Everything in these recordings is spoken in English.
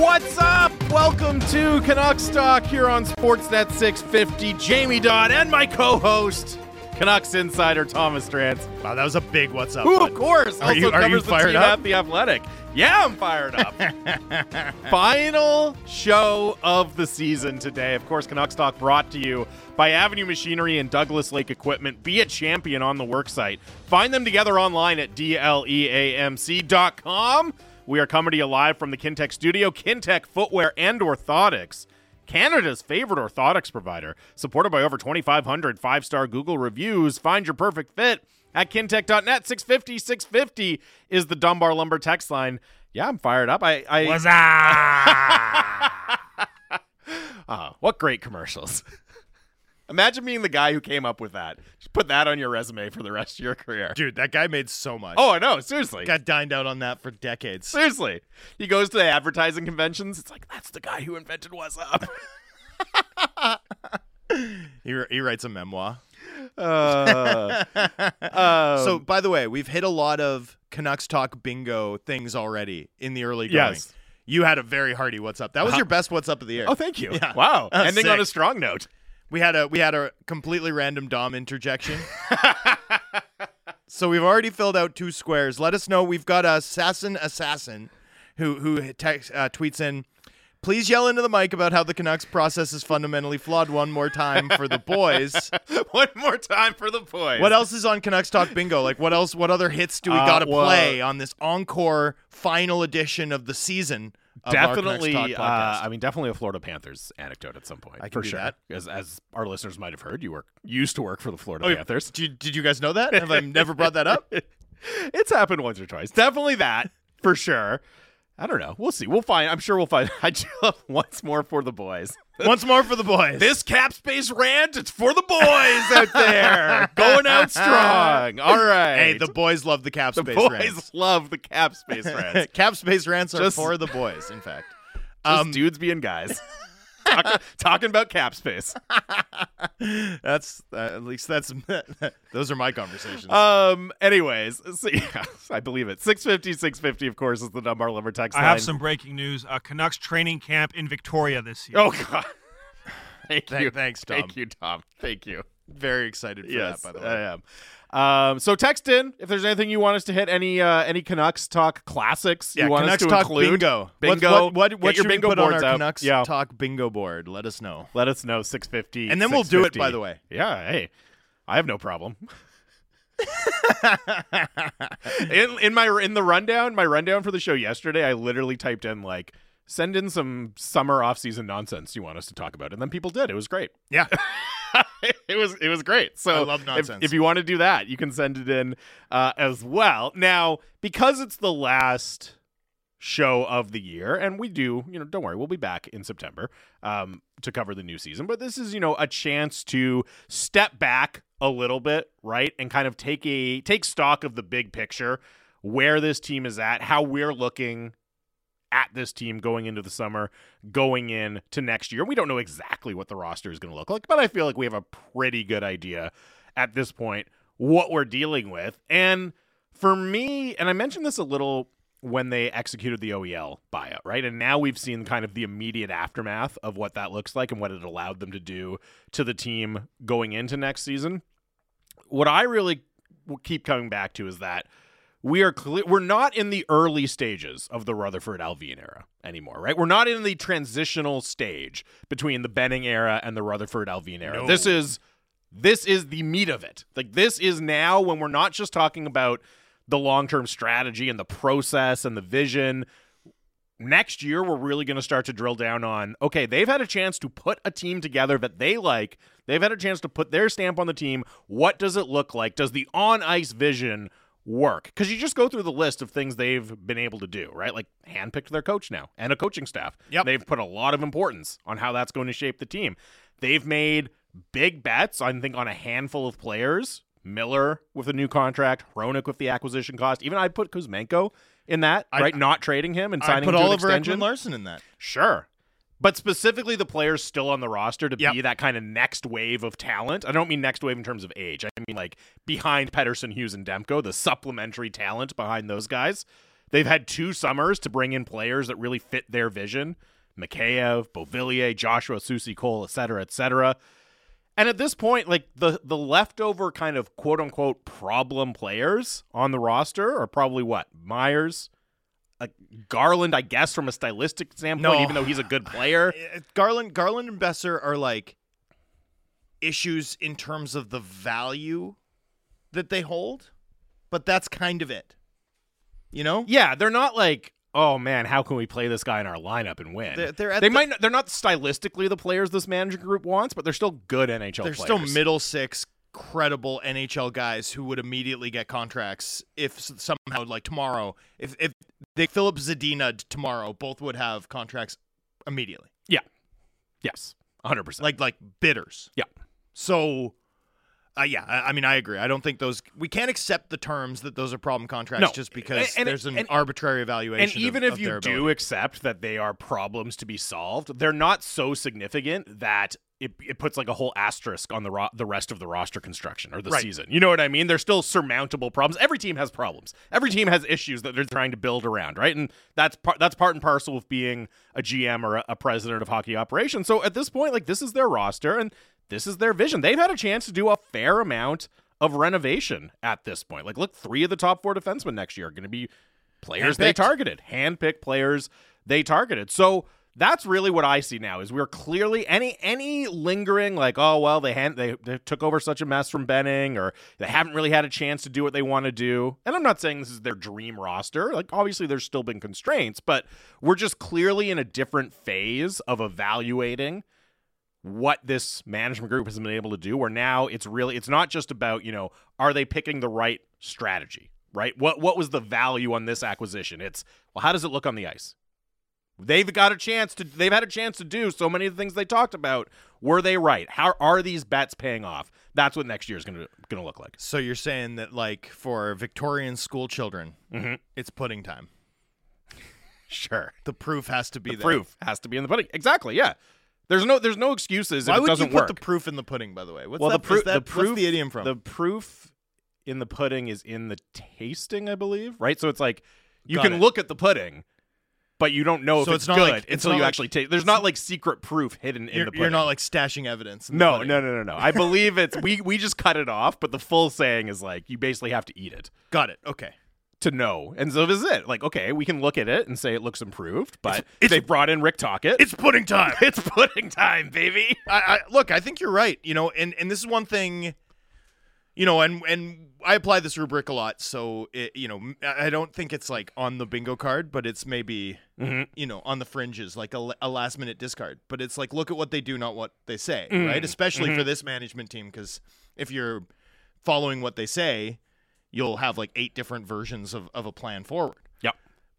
What's up? Welcome to Canucks Talk here on Sportsnet 650. Jamie Dodd and my co-host, Canucks insider Thomas Drance. Wow, that was a big what's up. Who, bud. of course, Are also you- are you covers the fired team up? at The Athletic. Yeah, I'm fired up. Final show of the season today. Of course, Canucks Talk brought to you by Avenue Machinery and Douglas Lake Equipment. Be a champion on the worksite. Find them together online at E dleamc.com. We are coming to you live from the Kintec studio. Kintec Footwear and Orthotics. Canada's favorite orthotics provider, supported by over 2,500 five star Google reviews. Find your perfect fit at kintec.net. 650 650 is the Dunbar Lumber text line. Yeah, I'm fired up. I, I What's up? Ah, what great commercials. Imagine being the guy who came up with that. Just put that on your resume for the rest of your career. Dude, that guy made so much. Oh, I know. Seriously. got dined out on that for decades. Seriously. He goes to the advertising conventions. It's like, that's the guy who invented What's Up. He, he writes a memoir. Uh, um, so, by the way, we've hit a lot of Canucks talk bingo things already in the early going. Yes. You had a very hearty what's up. That was Uh-huh. your best what's up of the year. oh, thank you. Yeah. Wow. Ending on a strong note. We had a we had a completely random Dom interjection. so we've already filled out two squares. Let us know. We've got a assassin assassin who who text, uh, tweets in. Please yell into the mic about how the Canucks process is fundamentally flawed one more time for the boys. One more time for the boys. What else is on Canucks Talk Bingo? Like what else? What other hits do we Uh, got to well- play on this encore final edition of the season? Of our Canucks Definitely, uh. I mean, definitely a Florida Panthers anecdote at some point. I can for do sure. that. As, as our listeners might have heard, you work used to work for the Florida Oh, Panthers. Did, did you guys know that? Have I never brought that up? it's happened once or twice. Definitely that for sure. I don't know. We'll see. We'll find. I'm sure we'll find. I love once more for the boys. Once more for the boys. This cap space rant, it's for the boys out there going out strong. All right. Hey, the boys love the cap space. the space boys rants. love the cap space rants. cap space rants are Just- for the boys. In fact, Just um, dudes being guys. Talking, talking about cap space. that's uh, at least that's those are my conversations. Um. Anyways, so yeah, I believe it. 650, 650, of course, is the Dunbar Lumber text I have line. some breaking news. Uh, Canucks training camp in Victoria this year. Oh God. Thank Thank- you. thanks, Tom. Thank you, Tom. Thank you. Very excited for yes, that. By the way, I am. Um, so text in if there's anything you want us to hit. Any uh, any Canucks talk classics yeah, you want Canucks us to talk include. bingo. Bingo. What what, what, Get what your should bingo we put on our out. Canucks Yeah. talk bingo board? Let us know. Let us know 650. And then we'll do it, by the way. Yeah. Hey, I have no problem. in in my in the rundown, my rundown for the show yesterday, I literally typed in like send in some summer off season nonsense you want us to talk about, and then people did. It was great. Yeah, it was it was great. So I love if- nonsense. If, you want to do that, you can send it in uh, as well. Now, because it's the last show of the year, and we do, you know, don't worry, we'll be back in September um, to cover the new season. But this is, you know, a chance to step back a little bit, right, and kind of take a take stock of the big picture, where this team is at, how we're looking at this team going into the summer, going in to next year. We don't know exactly what the roster is going to look like, but I feel like we have a pretty good idea at this point what we're dealing with. And for me, and I mentioned this a little when they executed the OEL buyout, right? And now we've seen kind of the immediate aftermath of what that looks like and what it allowed them to do to the team going into next season. What I really keep coming back to is that we are we're not in the early stages of the Rutherford Allvin era anymore, right? We're not in the transitional stage between the Benning era and the Rutherford Allvin era. No. This is this is the meat of it. Like this is now when we're not just talking about the long-term strategy and the process and the vision. Next year we're really going to start to drill down on okay, they've had a chance to put a team together that they like. They've had a chance to put their stamp on the team. What does it look like? Does the on-ice vision work? Because you just go through the list of things they've been able to do, right? Like handpicked their coach now and a coaching staff. Yep. They've put a lot of importance on how that's going to shape the team. They've made big bets, I think, on a handful of players. Miller with a new contract, Hronek with the acquisition cost. Even I'd put Kuzmenko in that, I- right? Not trading him and I signing put him to an Oliver. Ekman Larsson in that. Sure. But specifically the players still on the roster to Yep. be that kind of next wave of talent. I don't mean next wave in terms of age. I mean like behind Pettersson, Hughes, and Demko, the supplementary talent behind those guys. They've had two summers to bring in players that really fit their vision. Mikheyev, Beauvillier, Joshua Soucy Cole, et cetera, et cetera. And at this point, like the the leftover kind of quote unquote problem players on the roster are probably what Myers, uh, Garland, I guess, from a stylistic standpoint, No. even though he's a good player. Garland, Garland, and Boeser are like issues in terms of the value that they hold, but that's kind of it. You know, Yeah, they're not like, oh man, how can we play this guy in our lineup and win? They're- they're they the- might not, they're not stylistically the players this management group wants, but they're still good NHL they're players. still middle six credible NHL guys who would immediately get contracts if somehow like tomorrow if if they Filip Zadina tomorrow both would have contracts immediately Yeah. Yes, 100%. like like bidders Yeah. so uh, yeah I, I mean I agree I don't think those we can't accept the terms that those are problem contracts No. just because And- and- there's an and- arbitrary evaluation and even of if you do accept that they are problems to be solved, they're not so significant that it, it puts like a whole asterisk on the ro- the rest of the roster construction or the Right. season. You know what I mean? They're still surmountable problems. Every team has problems. Every team has issues that they're trying to build around, right? And that's part that's part and parcel of being a GM or a, a president of hockey operations. So at this point, like this is their roster and this is their vision. They've had a chance to do a fair amount of renovation at this point. Like, look, three of the top four defensemen next year are going to be players they Handpicked. targeted, handpicked players they targeted. So that's really what I see now is we're clearly any any lingering like oh well they hand they, they took over such a mess from Benning or they haven't really had a chance to do what they want to do. And I'm not saying this is their dream roster. Like obviously there's still been constraints, but we're just clearly in a different phase of evaluating what this management group has been able to do where now it's really it's not just about you know are they picking the right strategy right? What what was the value on this acquisition? It's well how does it look on the ice? They've got a chance to they've had a chance to do so many of the things they talked about. Were they right? How are these bets paying off? That's what next year is going to going to look like. So you're saying that like for Victorian school children mm-hmm. it's pudding time. Sure. The proof has to be the there. proof has to be in the pudding. Exactly yeah there's no there's no excuses Why if it would you doesn't put work the proof in the pudding? By the way, what's well, that, the, proof, that- the proof, the idiom from? The proof in the pudding is in the tasting, I believe. Right, so it's like you Got can it. look at the pudding, but you don't know So if it's it's, not good like- until you like- actually taste. There's not like secret proof hidden in the pudding. you're not like stashing evidence. in no, no, no, no, no. I believe it's we we just cut it off, but the full saying is like you basically have to eat it Got it. Okay. To know. And so this is it. Like, okay, we can look at it and say it looks improved, but it's- they brought in Rick Tocchet. It's pudding time. it's pudding time, baby. I, I look. I think you're right. You know, and and this is one thing. You know, and and I apply this rubric a lot, so it, you know, I don't think it's like on the bingo card, but it's maybe Mhm. you know on the fringes, like a, a last minute discard. But it's like look at what they do, not what they say, Mm. right? Especially Mm-hmm. for this management team, because if you're following what they say, you'll have like eight different versions of, of a plan forward. Yep.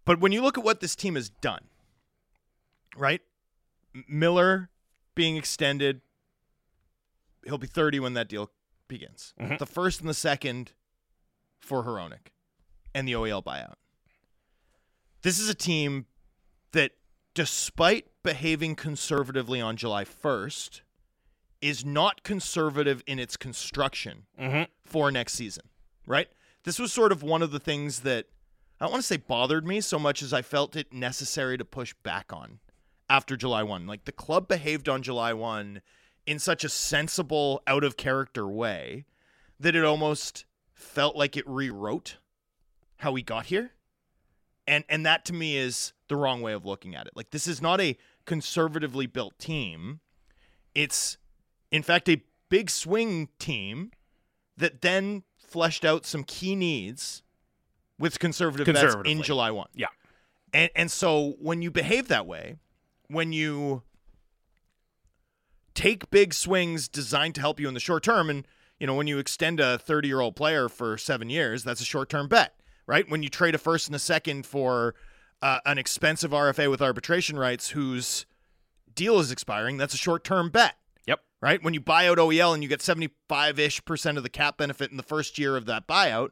But when you look at what this team has done, right? Miller being extended, he'll be 30 when that deal begins. Mhm. The first and the second for Hronek and the OEL buyout. This is a team that, despite behaving conservatively on July 1st, is not conservative in its construction Mm-hmm. for next season, right? This was sort of one of the things that I don't want to say bothered me so much as I felt it necessary to push back on after July 1. Like the club behaved on July 1 in such a sensible, out of character way that it almost felt like it rewrote how we got here. And and that to me is the wrong way of looking at it. Like this is not a conservatively built team. It's in fact a big swing team that then fleshed out some key needs with conservative bets in July 1. Yeah. And and so when you behave that way, when you take big swings designed to help you in the short term and you know when you extend a 30-year-old player for 7 years, that's a short-term bet, right? When you trade a first and a second for uh, an expensive RFA with arbitration rights whose deal is expiring, that's a short-term bet. Right? When you buy out OEL and you get 75 ish percent of the cap benefit in the first year of that buyout,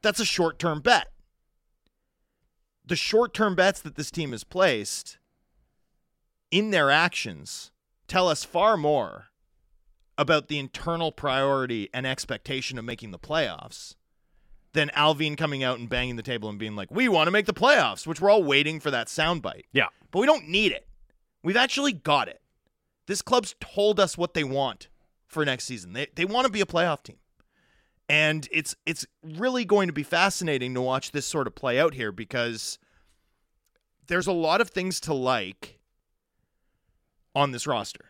that's a short term bet. The short term bets that this team has placed in their actions tell us far more about the internal priority and expectation of making the playoffs than Allvin coming out and banging the table and being like, "We want to make the playoffs," which we're all waiting for that soundbite. Yeah. But we don't need it. We've actually got it. This club's told us what they want for next season. They they want to be a playoff team. And it's it's really going to be fascinating to watch this sort of play out here because there's a lot of things to like on this roster.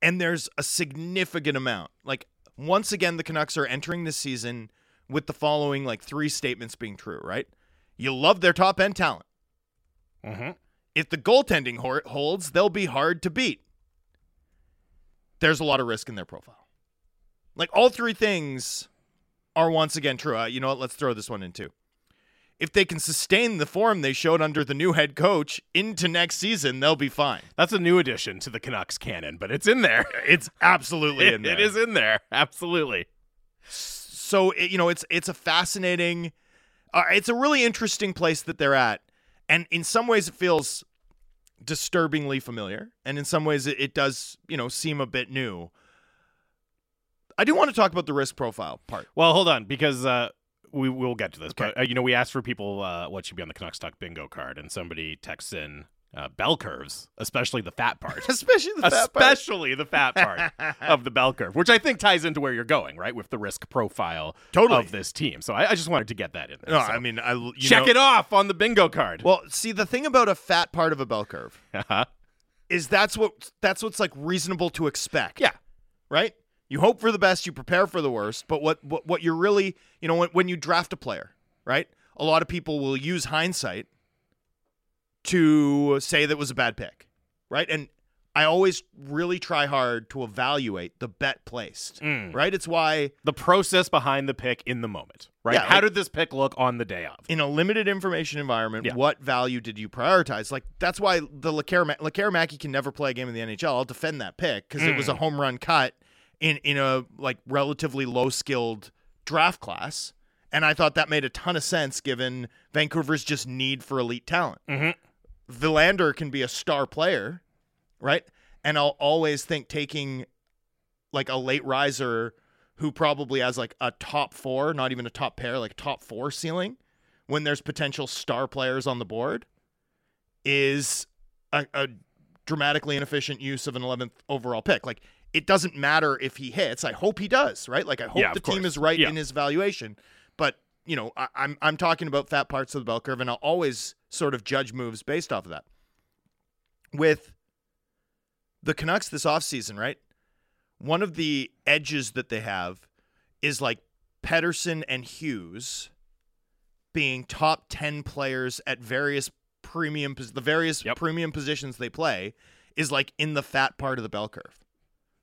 And there's a significant amount. Like once again the Canucks are entering the season with the following like three statements being true, right? You love their top end talent. Mm-hmm. If the goaltending holds, they'll be hard to beat. There's a lot of risk in their profile. Like all three things are once again true. Uh, you know what? Let's throw this one in too. If they can sustain the form they showed under the new head coach into next season, they'll be fine. That's a new addition to the Canucks canon, but it's in there. It's absolutely in there. It is in there. Absolutely. so it, you know it's it's a fascinating uh, it's a really interesting place that they're at and in some ways it feels disturbingly familiar and in some ways it, it does you know seem a bit new i do want to talk about the risk profile part Well, hold on, because uh, we will get to this. Okay. But uh, you know, we asked for people uh, what should be on the Canucks Talk bingo card, and somebody texts in uh, bell curves, especially the fat part. especially the fat part. especially the fat part of the bell curve, which I think ties into where you're going, right, with the risk profile Totally. of this team. So I, I just wanted to get that in there. no So i mean i you check know, it off on the bingo card. well see the thing about a fat part of a bell curve Uh-huh. is that's what that's what's like reasonable to expect yeah, right? You hope for the best, you prepare for the worst, but what what, what you're really, you know, when, when you draft a player, right? A lot of people will use hindsight to say that was a bad pick, right? And I always really try hard to evaluate the bet placed, Mm. right? It's why the process behind the pick in the moment, right? Yeah, How like- did this pick look on the day of? in a limited information environment, Yeah. what value did you prioritize? Like that's why the Lekkerimäki can never play a game in the NHL. I'll defend that pick because it was a Mm. home run cut in in a like relatively low skilled draft class, and I thought that made a ton of sense given Vancouver's just need for elite talent. Mhm. Willander can be a star player, right? And I'll always think taking like a late riser who probably has like a top four, not even a top pair, like top four ceiling, when there's potential star players on the board, is a, a dramatically inefficient use of an 11th overall pick. Like it doesn't matter if he hits. I hope he does, right? Like I hope Yeah, the team is right Yeah. in his valuation. You know, I, I'm I'm talking about fat parts of the bell curve, and I'll always sort of judge moves based off of that. With the Canucks this offseason, right? One of the edges that they have is like Pettersson and Hughes being top 10 players at various premium the various Yep. premium positions they play is like in the fat part of the bell curve.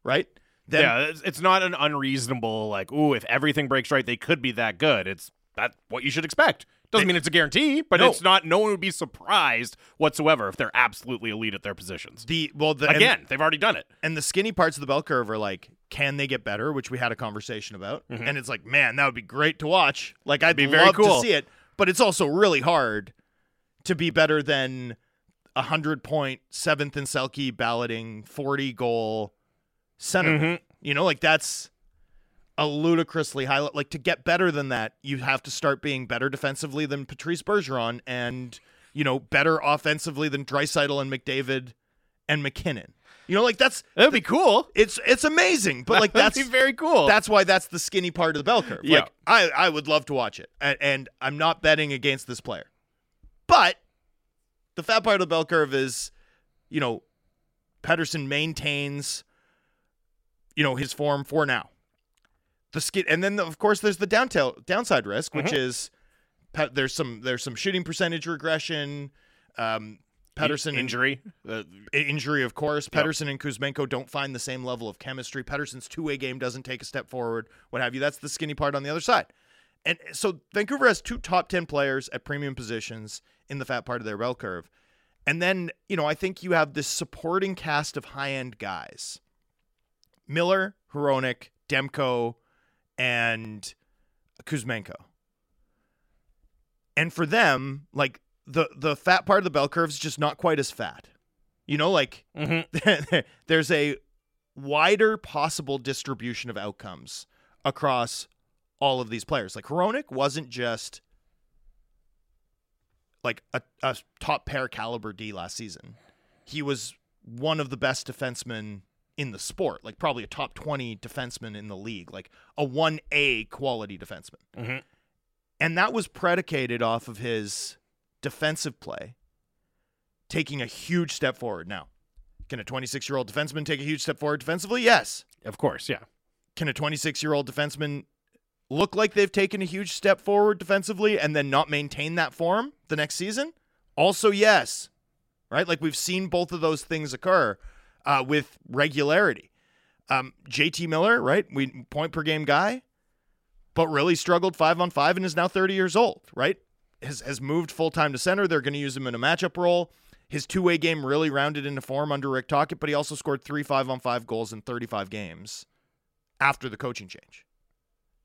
Right? Then yeah, it's, it's not an unreasonable like, ooh, if everything breaks right, they could be that good. It's that what you should expect. Doesn't mean it's a guarantee, but No. it's not. No one would be surprised whatsoever if they're absolutely elite at their positions. the well the and- Again, they've already done it. and the skinny parts of the bell curve are like can they get better which we had a conversation about and it's like man that would be great to watch like i'd Mm-hmm. be very love cool. to see it but it's also really hard to be better than a hundred point seventh and selke balloting 40 goal center Mhm. you know like that's a ludicrously high like to get better than that you have to start being better defensively than patrice bergeron and you know better offensively than Draisaitl and mcdavid and mckinnon you know like that's That'd be cool. it's it's amazing, but like That'd that's be very cool. that's why that's the skinny part of the bell curve. Yeah. Like I I would love to watch it, and, and I'm not betting against this player, but the fat part of the bell curve is, you know, Pettersson maintains, you know, his form for now. The skin, and then of course there's the downtail downside risk, which Mm-hmm. is Pe- there's some there's some shooting percentage regression. Um, Pettersson and injury. Uh, injury, of course. Pettersson and Kuzmenko don't find the same level of chemistry. Pettersson's two way game doesn't take a step forward, what have you. That's the skinny part on the other side. And so Vancouver has two top 10 players at premium positions in the fat part of their bell curve. And then, you know, I think you have this supporting cast of high end guys Miller, Hronek, Demko, and Kuzmenko. And for them, like the the fat part of the bell curve is just not quite as fat. You know, like mhm. there's a wider possible distribution of outcomes across all of these players. Like Hronek wasn't just like a, a top pair caliber D last season. He was one of the best defensemen in the sport, like probably a top 20 defenseman in the league, like a 1A quality defenseman. Mhm. And that was predicated off of his defensive play taking a huge step forward. Now, can a 26 year old defenseman take a huge step forward defensively? Yes. Of course, yeah. Can a 26 year old defenseman look like they've taken a huge step forward defensively and then not maintain that form the next season? Also, yes. Right? Like we've seen both of those things occur uh, with regularity. Um, JT Miller, right? We point per game guy, but really struggled five on five and is now 30 years old, right? Has, has moved full time to center. They're going to use him in a matchup role. His two way game really rounded into form under Rick Tocchet, but he also scored three five on five goals in 35 games after the coaching change.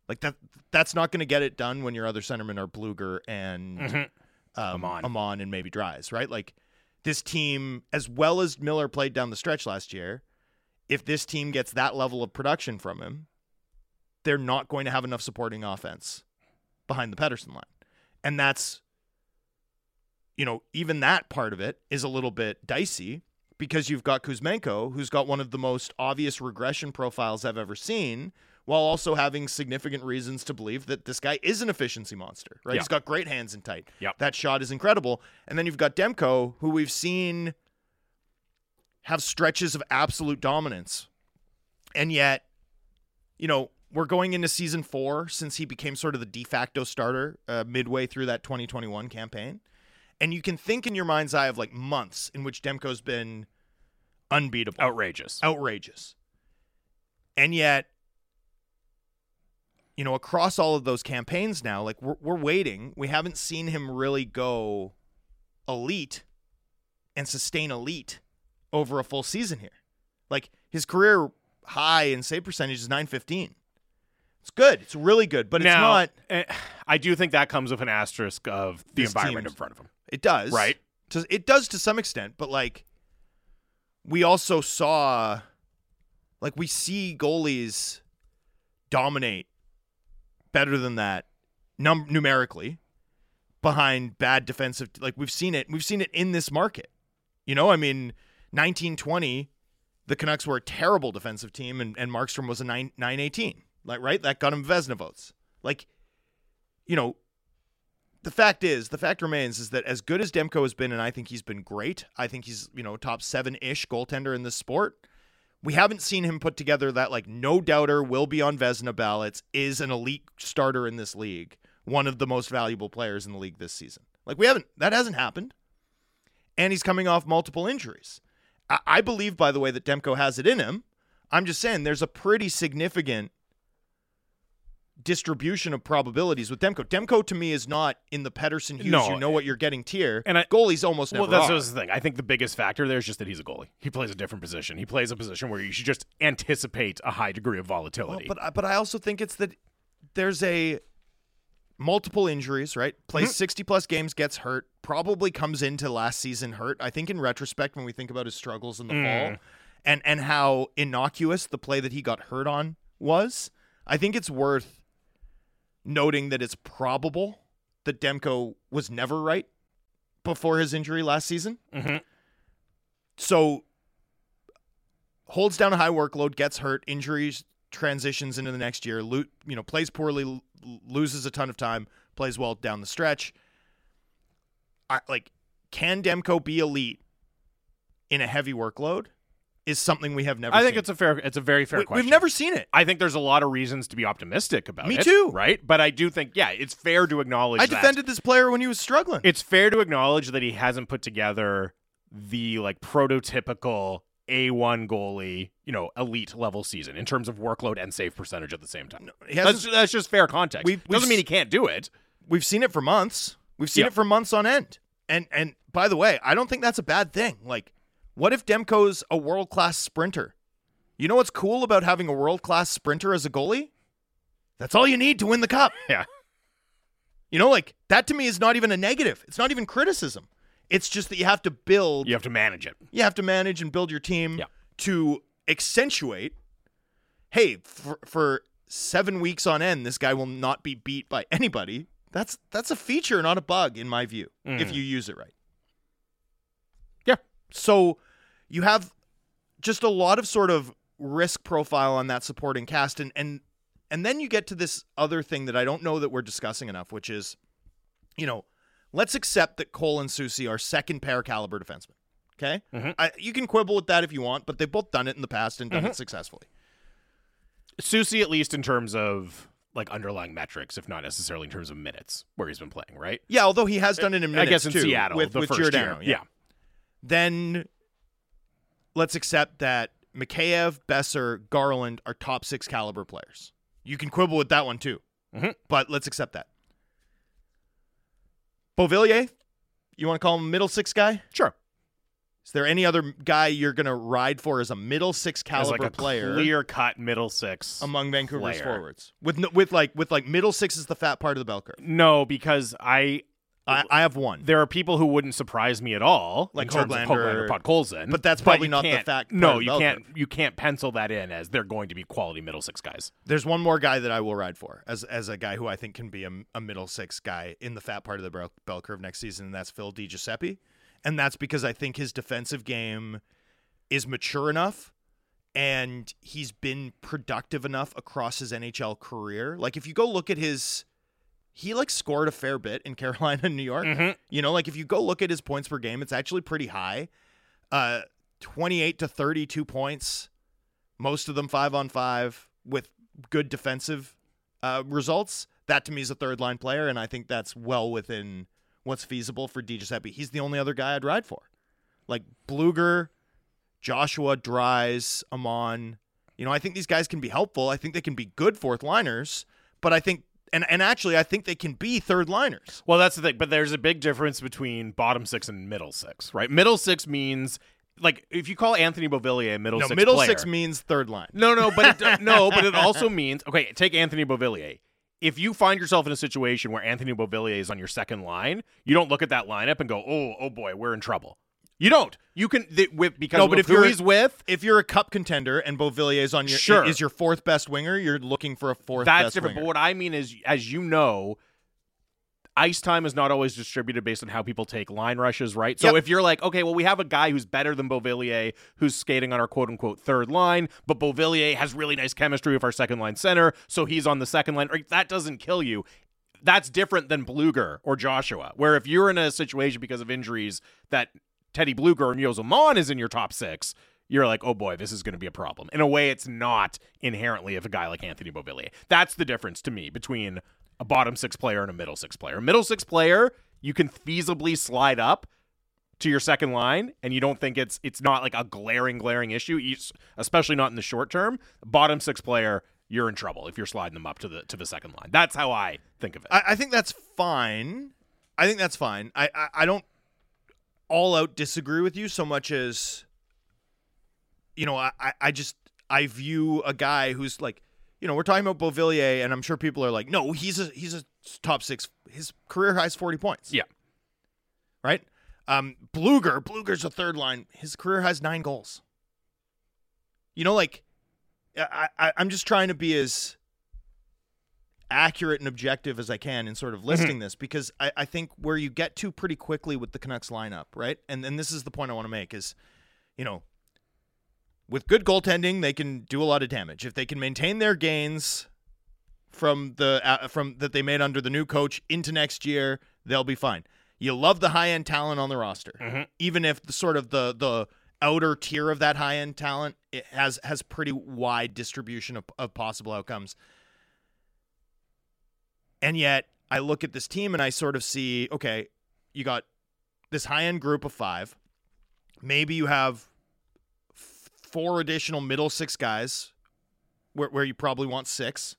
Like that, that's not going to get it done when your other centermen are Blueger and Mhm. um, Åman. Åman and maybe Dries, right? Like this team, as well as Miller played down the stretch last year, if this team gets that level of production from him, they're not going to have enough supporting offense behind the Pettersson line. And that's, you know, even that part of it is a little bit dicey because you've got Kuzmenko, who's got one of the most obvious regression profiles I've ever seen, while also having significant reasons to believe that this guy is an efficiency monster, right? Yeah. He's got great hands and tight. Yep. That shot is incredible. And then you've got Demko, who we've seen have stretches of absolute dominance. And yet, you know, we're going into season four since he became sort of the de facto starter uh, midway through that 2021 campaign. And you can think in your mind's eye of like months in which Demko's been unbeatable Outrageous. outrageous. And yet, you know, across all of those campaigns now, like we're, we're waiting. We haven't seen him really go elite and sustain elite over a full season here. Like his career high in save percentage is 915. It's good. It's really good, but it's not. eh, I do think that comes with an asterisk of the environment in front of him. It does. Right. It does to some extent, but like we also saw like we see goalies dominate better than that num- numerically behind bad defensive like we've seen it we've seen it in this market. You know, I mean 1920 the Canucks were a terrible defensive team and, and Markstrom was a 9 918. Like right? That got him Vezina votes. Like you know, the fact is, the fact remains is that as good as Demko has been, and I think he's been great. I think he's you know top seven ish goaltender in this sport. We haven't seen him put together that like no doubter will be on Vezina ballots is an elite starter in this league, one of the most valuable players in the league this season. Like we haven't that hasn't happened, and he's coming off multiple injuries. I, I believe, by the way, that Demko has it in him. I'm just saying there's a pretty significant distribution of probabilities with Demko. Demko to me is not in the Pettersson Hughes. No, you know what you're getting tier. and I- goalies almost never Well, that's the thing. I think the biggest factor there is just that he's a goalie. He plays a different position. He plays a position where you should just anticipate a high degree of Well, volatility. but I- but I also think it's that there's a multiple injuries, right? Plays Mm-hmm. 60 plus games, gets hurt, probably comes into last season hurt. I think in retrospect when we think about his struggles in the Mm. fall and and how innocuous the play that he got hurt on was, I think it's worth noting that it's probable that Demko was never right before his injury last season. Mhm. So holds down a high workload, gets hurt, injuries transitions into the next year, lo- you know, plays poorly, l- loses a ton of time, plays well down the stretch. I like can Demko be elite in a heavy workload? Is something we have never. I think seen. it's a fair. It's a very fair We, question. we've never seen it. I think there's a lot of reasons to be optimistic about Me it. too. Right, but I do think, yeah, it's fair to acknowledge. I that. defended this player when he was struggling. It's fair to acknowledge that he hasn't put together the like prototypical A1 goalie, you know, elite level season in terms of workload and save percentage at the same time. he That's, that's just fair context. We've- we've Doesn't mean he can't do it. We've seen it for months. We've seen Yeah. it for months on end. And and by the way, I don't think that's a bad thing. Like, what if Demko's a world class sprinter? You know what's cool about having a world class sprinter as a goalie? That's all you need to win the cup. Yeah. You know, like that to me is not even a negative. It's not even criticism. It's just that you have to build You have to manage it. you have to manage and build your team Yeah. to accentuate hey for, for seven weeks on end, this guy will not be beat by anybody. That's that's a feature, not a bug, in my view, if Mm. you use it right. Yeah. So you have just a lot of sort of risk profile on that supporting cast, and and and then you get to this other thing that I don't know that we're discussing enough, which is, you know, let's accept that Cole and Soucy are second pair caliber defensemen. Okay, Mhm. I, you can quibble with that if you want, but they've both done it in the past and done it successfully. Soucy, at least in terms of like underlying metrics, if not necessarily in terms of minutes where he's been playing, right? Yeah, although he has done it in minutes I guess in too, Seattle with, the with first Giordano. year. Yeah. Then let's accept that Mikheyev, Boeser, Garland are top six caliber players. You can quibble with that one too, Mhm. but let's accept that. Beauvillier, you want to call him middle six guy? sure. Is there any other guy you're going to ride for as a middle six caliber like player clear cut middle six. among Vancouver's player. forwards? With no, with like with like middle six is the fat part of the bell curve. no, because I I, I have one. there are people who wouldn't surprise me at all, Like Hoglander- of Hoglander, Podkolzin, but that's probably you not the can't- fact part No, you can't. You can't pencil that in as they're going to be quality middle six guys. There's one more guy that I will ride for as as a guy who I think can be a, a middle six guy in the fat part of the bell, bell curve next season, and that's Phil DiGiuseppe. And that's because I think his defensive game is mature enough and he's been productive enough across his NHL career. Like if you go look at his he like scored a fair bit in Carolina and New York. Mhm. You know, like if you go look at his points per game, it's actually pretty high. Uh 28 to 32 points, most of them 5 on 5 with good defensive uh, results. That to me is a third line player and I think that's well within what's feasible for DiGiuseppe. He's the only other guy I'd ride for. Like Blueger, Joshua, Dries, Åman. You know, I think these guys can be helpful. I think they can be good fourth liners, but I think and and actually I think they can be third liners. Well, that's the thing. But there's a big difference between bottom six and middle six, right? Middle six means like if you call Anthony Beauvillier a middle No, six middle player- six means third line. No, no, but it, no, but it also means okay. Take Anthony Beauvillier. If you find yourself in a situation where Anthony Beauvillier is on your second line, you don't look at that lineup and go, "Oh, oh boy, we're in trouble." You don't. You can th- with because No, but if who you're- he's with, If you're a cup contender and Beauvillier is on your Sure. is your fourth best winger, you're looking for a fourth that's different. winger. But what I mean is, as you know, ice time is not always distributed based on how people take line rushes, right? So Yep. if you're like, okay, well, we have a guy who's better than Beauvillier who's skating on our quote unquote third line, but Beauvillier has really nice chemistry with our second line center, so he's on the second line. Right? That doesn't kill you. That's different than Blueger or Joshua, where if you're in a situation because of injuries that Teddy Blueger and Yozo is in your top six, you're like, oh boy, this is going to be a problem. In a way, it's not inherently of a guy like Anthony Beauvillier. That's the difference to me between a bottom six player and a middle six player. A middle six player, you can feasibly slide up to your second line, and you don't think it's it's not like a glaring, glaring issue, especially not in the short term. Bottom six player, you're in trouble if you're sliding them up to the to the second line. That's how I think of it. I, I think that's fine. I think that's fine. I, I I don't all out disagree with you so much as you know, I, I- just I view a guy who's like, you know, we're talking about Beauvillier, and I'm sure people are like, no, he's a he's a top six. His career high is 40 points. Yeah. Right. Um, Blueger, Blueger's a third line. His career has nine goals. You know, like, I, I I'm just trying to be as accurate and objective as I can in sort of listing this because I, I think where you get to pretty quickly with the Canucks lineup, right? And and this is the point I want to make is, you know, with good goaltending, they can do a lot of damage. If they can maintain their gains from the uh, from that they made under the new coach into next year, they'll be fine. You love the high end talent on the roster, Mhm. even if the sort of the the outer tier of that high end talent it has has pretty wide distribution of, of possible outcomes. And yet, I look at this team and I sort of see, okay, you got this high end group of five. Maybe you have f- four additional middle six guys where, where you probably want six,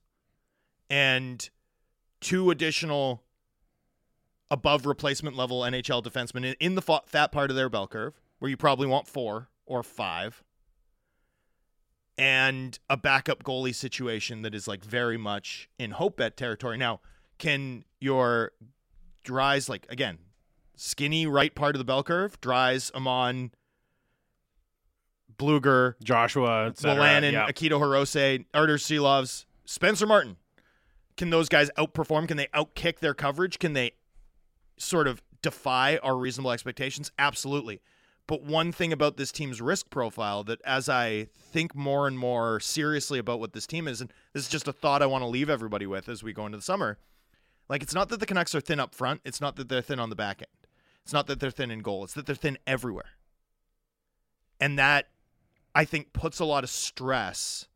and two additional above replacement level NHL defensemen in, in the fa- fat part of their bell curve where you probably want four or five. And a backup goalie situation that is like very much in hope bet territory. Now, can your dries like again skinny right part of the bell curve dries Åman Blueger Joshua, Milanin, yeah. Akito Hirose, Artur Silovs, Spencer Martin. Can those guys outperform? Can they outkick their coverage? Can they sort of defy our reasonable expectations? Absolutely. But one thing about this team's risk profile that as I think more and more seriously about what this team is, and this is just a thought I want to leave everybody with as we go into the summer, like it's not that the Canucks are thin up front, it's not that they're thin on the back end. It's not that they're thin in goal, it's that they're thin everywhere. And that I think puts a lot of stress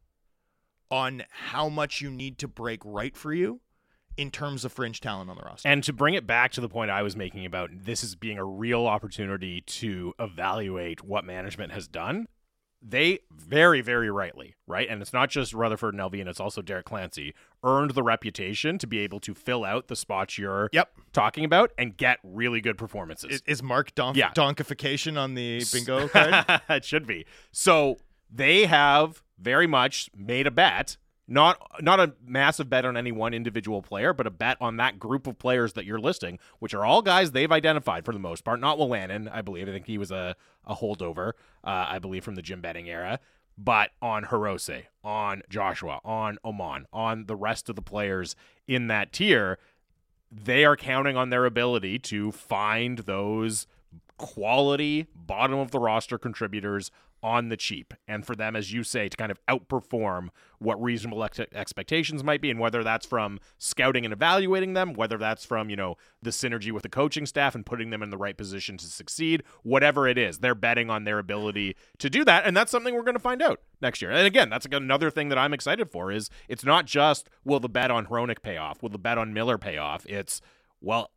on how much you need to break right for you in terms of fringe talent on the roster. And to bring it back to the point I was making about this is being a real opportunity to evaluate what management has done, they very, very rightly, right? And it's not just Rutherford and Allvin, it's also Derek Clancey, earned the reputation to be able to fill out the spots you're Yep. talking about and get really good performances. Is, is Mark donk- Yeah. donkification on the bingo card? it should be. So they have very much made a bet, not not a massive bet on any one individual player, but a bet on that group of players that you're listing, which are all guys they've identified for the most part. Not Willannon, I believe. I think he was a, a holdover, uh, I believe, from the Jim Benning era. But on Hirose, on Joshua, on Åman, on the rest of the players in that tier, they are counting on their ability to find those quality bottom of the roster contributors on the cheap and for them as you say to kind of outperform what reasonable ex- expectations might be and whether that's from scouting and evaluating them whether that's from you know the synergy with the coaching staff and putting them in the right position to succeed whatever it is they're betting on their ability to do that and that's something we're going to find out next year and again that's another thing that i'm excited for is it's not just will the bet on Hronek pay off will the bet on Miller pay off it's well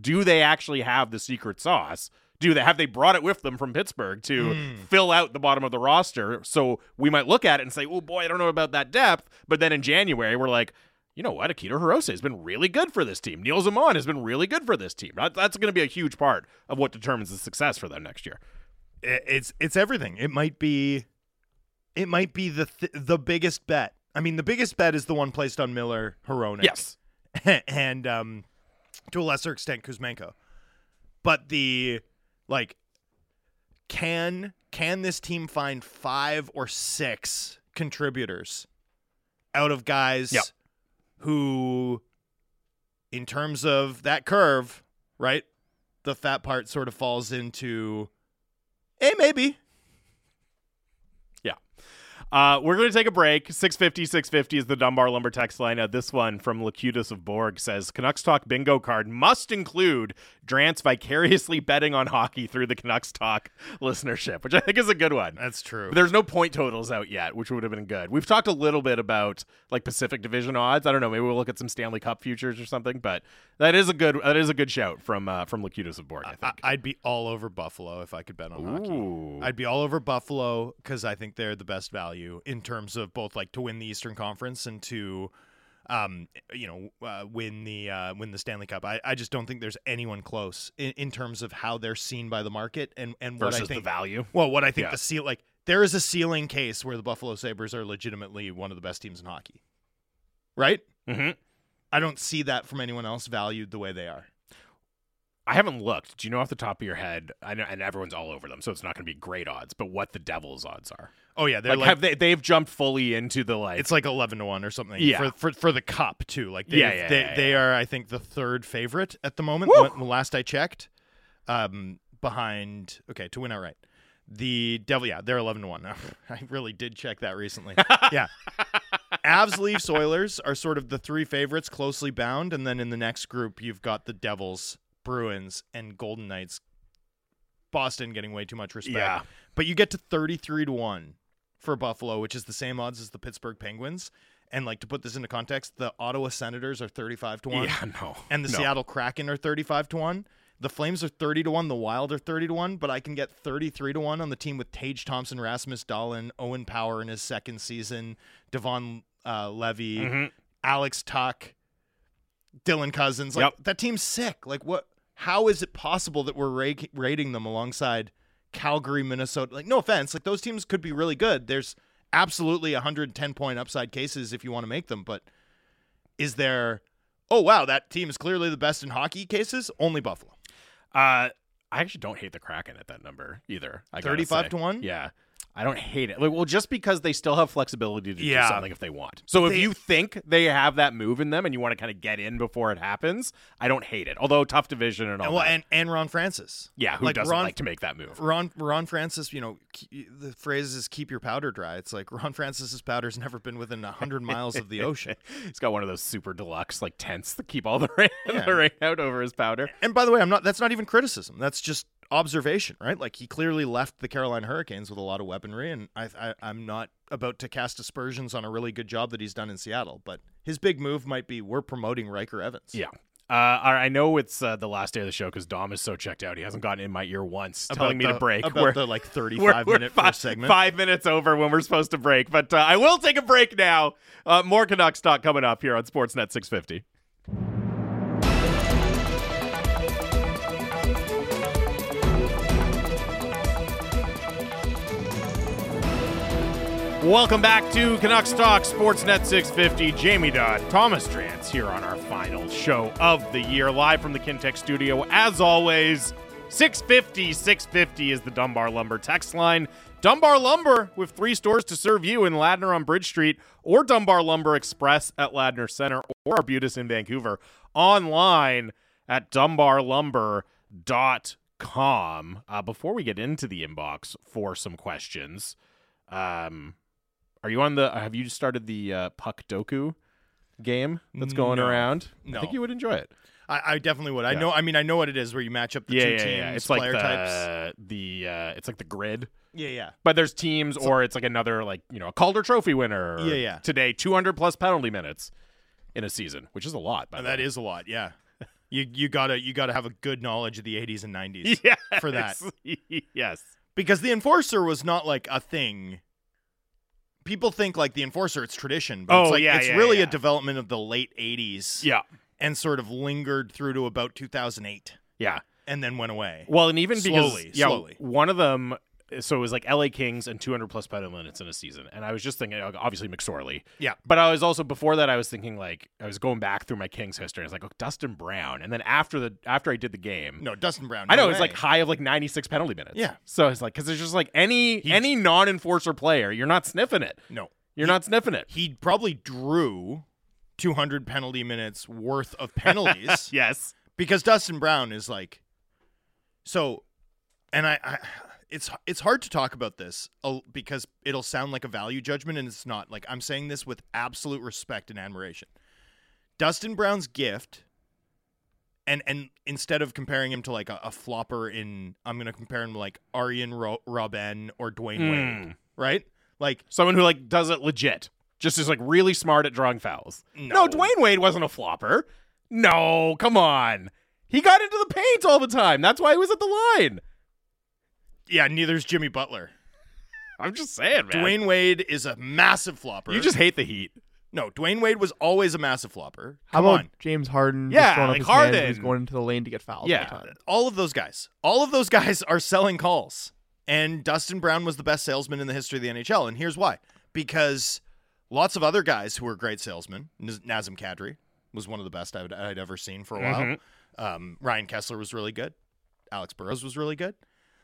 do they actually have the secret sauce? Do they have they brought it with them from Pittsburgh to fill out the bottom of the roster? So we might look at it and say, "Oh boy, I don't know about that depth." But then in January, we're like, you know what? Akito Hirose has been really good for this team. Nils Åman has been really good for this team. That, that's going to be a huge part of what determines the success for them next year. It's it's everything. It might be, it might be the th- the biggest bet. I mean, the biggest bet is the one placed on Miller, Hronek, Yes. and um, to a lesser extent Kuzmenko. But the like, can can this team find five or six contributors out of guys Yep. who, in terms of that curve, right? The fat part sort of falls into, eh, maybe. Uh, we're going to take a break. 650, 650 is the Dunbar Lumber text line. Uh, this one from Locutus of Borg says Canucks Talk bingo card must include Drance vicariously betting on hockey through the Canucks Talk listenership, which I think is a good one. That's true. There's no point totals out yet, which would have been good. We've talked a little bit about like Pacific Division odds. I don't know. Maybe we'll look at some Stanley Cup futures or something. But that is a good that is a good shout from uh, from Locutus of Borg. I I, think. I'd be all over Buffalo if I could bet on hockey. I'd be all over Buffalo because I think they're the best value in terms of both like to win the Eastern Conference and to, um, you know, uh, win the uh, win the Stanley Cup. I, I just don't think there's anyone close in, in terms of how they're seen by the market and and what versus I think. the value. well, what I think Yeah. the seal like there is a ceiling case where the Buffalo Sabres are legitimately one of the best teams in hockey, right? Mm-hmm. I don't see that from anyone else valued the way they are. I haven't looked. Do you know off the top of your head? I know, and everyone's all over them, so it's not going to be great odds. But what the Devils' odds are? Oh yeah, they're Like, like, have they? They've jumped fully into the like. it's like eleven to one or something. Yeah. for for, for the cup too. Like they Yeah, yeah, they, yeah, they are I think the third favorite at the moment. When, last I checked, um, behind okay to win outright. The devil, yeah, they're eleven to one. I really did check that recently. yeah, Avs, Leafs, Oilers are sort of the three favorites, closely bound, and then in the next group you've got the Devils, Bruins, and Golden Knights. Boston getting way too much respect. Yeah. But you get to 33 to 1 for Buffalo, which is the same odds as the Pittsburgh Penguins. And like to put this into context, the Ottawa Senators are 35 to 1 yeah, no, and the no. Seattle Kraken are 35 to 1. The Flames are 30 to 1, the Wild are 30 to 1, but I can get 33 to 1 on the team with Tage Thompson, Rasmus Dahlin, Owen Power in his second season, Devon uh, Levi, Mhm. Alex Tuch, Dylan Cozens. Like Yep. that team's sick. Like what how is it possible that we're ra- rating them alongside Calgary, Minnesota? Like no offense, like those teams could be really good. There's absolutely 110 point upside cases if you want to make them, but is there oh wow, that team is clearly the best in hockey cases? Only Buffalo. Uh, I actually don't hate the Kraken at that number either. I gotta 35 to 1? Yeah. I don't hate it. Like, well, just because they still have flexibility to Yeah. do something if they want. So if They- you think they have that move in them and you want to kind of get in before it happens, I don't hate it. Although tough division and all And, well, that. and and Ron Francis. yeah, who like doesn't Ron- like to make that move? Ron Ron Francis, you know, the phrase is "keep your powder dry." It's like Ron Francis's powder's never been within hundred miles of the ocean. He's got one of those super deluxe like tents that keep all the rain, Yeah. the rain out over his powder. And by the way, I'm not. That's not even criticism. That's just observation, right? Like he clearly left the Carolina Hurricanes with a lot of weaponry, and I, I I'm not about to cast aspersions on a really good job that he's done in Seattle. But his big move might be we're promoting Ryker Evans. Yeah. Uh, I know it's uh, the last day of the show because Dom is so checked out. He hasn't gotten in my ear once, About telling me the- to break. about We're- the like 35 we're, we're minute fi- segment. Five minutes over when we're supposed to break, but uh, I will take a break now. Uh, more Canucks talk coming up here on Sportsnet 650. Welcome back to Canucks Talk Sportsnet 650. Jamie Dodd, Thomas Drance here on our final show of the year, live from the Kintec studio. As always, 650 650 is the Dunbar Lumber text line. Dunbar Lumber with three stores to serve you in Ladner on Bridge Street or Dunbar Lumber Express at Ladner Center or Arbutus in Vancouver. Online at dunbarlumber.com. Uh, before we get into the inbox for some questions, um, are you on the? Have you started the uh, Puck Doku game that's going No. around? I think you would enjoy it. I, I definitely would. I Yeah. know. I mean, I know what it is where you match up the yeah, two yeah, teams, yeah. It's like player the types. the uh, it's like the grid, Yeah, yeah. but there's teams, or it's like another like you know a Calder Trophy winner. or Yeah, yeah. Today, 200 plus penalty minutes in a season, which is a lot. By the that way. is a lot. Yeah. You you gotta you gotta have a good knowledge of the 80s and 90s yes. for that. yes. because the enforcer was not like a thing. People think like the enforcer it's tradition, but Oh, it's like yeah, it's yeah, really yeah. a development of the late 80s Yeah. and sort of lingered through to about 2008 Yeah. and then went away. Well, and even because Slowly, yeah, slowly. one of them. So it was like LA Kings and 200 plus penalty minutes in a season, and I was just thinking, obviously McSorley, Yeah. But I was also before that I was thinking like I was going back through my Kings history. I was like, oh, Dustin Brown, and then after the after I did the game, No, Dustin Brown. I know no it's way. like high of like 96 penalty minutes. Yeah. So it's like because there's just like any He- any non-enforcer player, you're not sniffing it. no. You're not sniffing it. He probably drew 200 penalty minutes worth of penalties. Yes. because Dustin Brown is like so and I, I it's it's hard to talk about this because it'll sound like a value judgment and it's not like I'm saying this with absolute respect and admiration. Dustin Brown's gift and and instead of comparing him to like a, a flopper in I'm going to compare him to like Arjen Ro- Robben or Dwyane Wade, Mm. right? Like Someone who like does it legit, just is like really smart at drawing fouls. No. no Dwyane Wade wasn't a flopper. No, come on. He got into the paint all the time. That's why he was at the line. Yeah, neither's Jimmy Butler. I'm just saying, man. Dwyane Wade is a massive flopper. you just hate the Heat. No, Dwyane Wade was always a massive flopper. How about on. James Harden? Yeah, just throwing up like his hands when Harden. He's going into the lane to get fouled. Yeah. all the time. All of those guys. All of those guys are selling calls. And Dustin Brown was the best salesman in the history of the NHL. And here's why. Because lots of other guys who were great salesmen, Naz- Nazem Kadri was one of the best I'd, I'd ever seen for a while. Um, Ryan Kesler was really good. Alex Burrows was really good.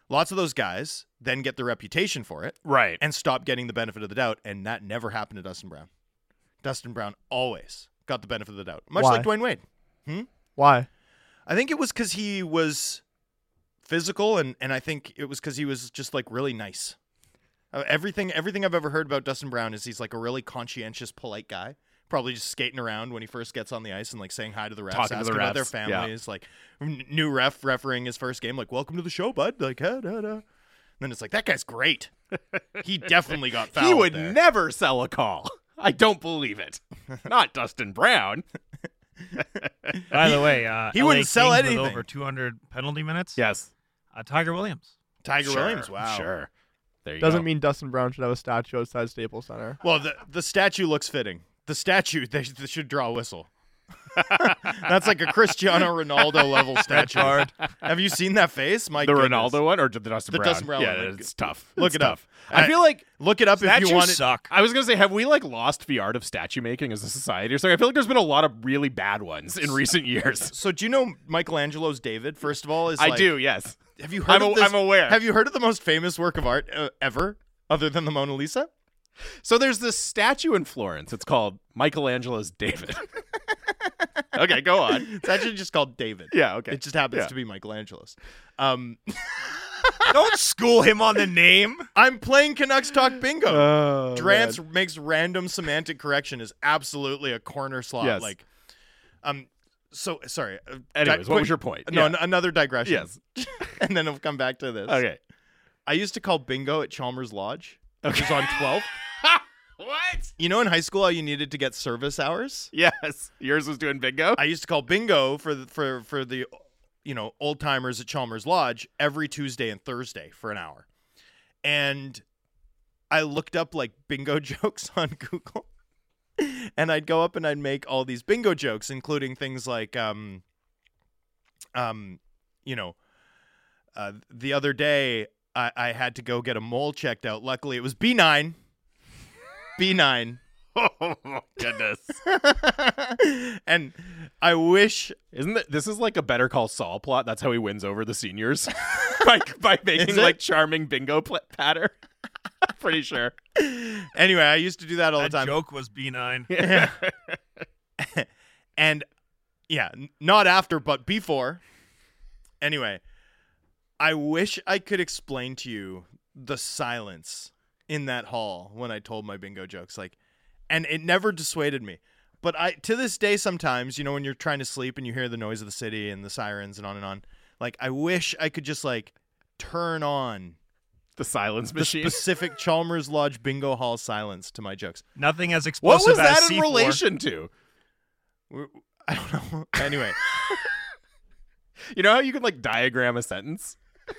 Lots of those guys then get the reputation for it Right. and stop getting the benefit of the doubt. And that never happened to Dustin Brown. Dustin Brown always got the benefit of the doubt, much Why? like Dwyane Wade. Why? I think it was because he was physical, and and I think it was because he was just like really nice. Uh, everything everything I've ever heard about Dustin Brown is he's like a really conscientious, polite guy. Probably just skating around when he first gets on the ice and like saying hi to the refs, Talking to asking the about their refs, yeah. families, like n- new ref refereeing his first game, like "Welcome to the show, bud." Like, ah, da, da. And then it's like that guy's great. he definitely got fouled. he would there. never sell a call. I don't believe it. Not Dustin Brown. By the way, uh, he LA wouldn't sell Kings with anything. over 200 penalty minutes. Yes. Uh, Tiger Williams. Tiger Sure, Williams. Wow. Sure. There you. Doesn't go. mean Dustin Brown should have a statue outside Staples Center. Well, the the statue looks fitting. The statue they, they should draw a whistle. That's like a Cristiano Ronaldo level statue. Have you seen that face? My the. Ronaldo one or the Dustin The Brown? Dustin Brown Yeah, one. it's tough. Look It's it up. tough. I, I- feel like Look it up if Statues you want it. suck. I was gonna say, have we like lost the art of statue making as a society or something? I feel like there's been a lot of really bad ones in recent years. So do you know Michelangelo's David? First of all, is I like- do, yes. Have you heard I'm of a- this? I'm aware. Have you heard of the most famous work of art uh, ever? other than the Mona Lisa? So there's this statue in Florence. It's called Michelangelo's David. okay, go on. It's actually just called David. Yeah, okay. It just happens Yeah. to be Michelangelo's. Um, Don't school him on the name. I'm playing Canucks Talk Bingo. Oh, Drance makes random semantic correction is absolutely a corner slot. Yes. Like, um, so sorry. uh, Anyways, di- what quick- was your point? No, Yeah. n- another digression. Yes. and then we'll come back to this. Okay. I used to call bingo at Chalmers Lodge, which is on 12th. What? You know, in high school, how you needed to get service hours. Yes. Yours was doing bingo. I used to call bingo for the, for for the you know old timers at Chalmers Lodge every Tuesday and Thursday for an hour, and I looked up like bingo jokes on Google, and I'd go up and I'd make all these bingo jokes, including things like um um you know uh, the other day I, I had to go get a mole checked out. Luckily, it was B nine. B nine. oh my goodness. and I wish Isn't it? This is like a Better Call Saul plot. That's how he wins over the seniors by by making like charming bingo pl- patter. Pretty sure. Anyway, I used to do that all That the time. joke was B9. Yeah. and yeah, n- not after, but before. Anyway, I wish I could explain to you the silence in that hall when I told my bingo jokes. Like, and it never dissuaded me. But I, to this day, sometimes, you know, when you're trying to sleep and you hear the noise of the city and the sirens and on and on, like, I wish I could just like turn on The silence the machine. specific Chalmers Lodge bingo hall silence to my jokes. Nothing as explosive. What was that in C4. relation to? I don't know. Anyway. You know how you can like diagram a sentence?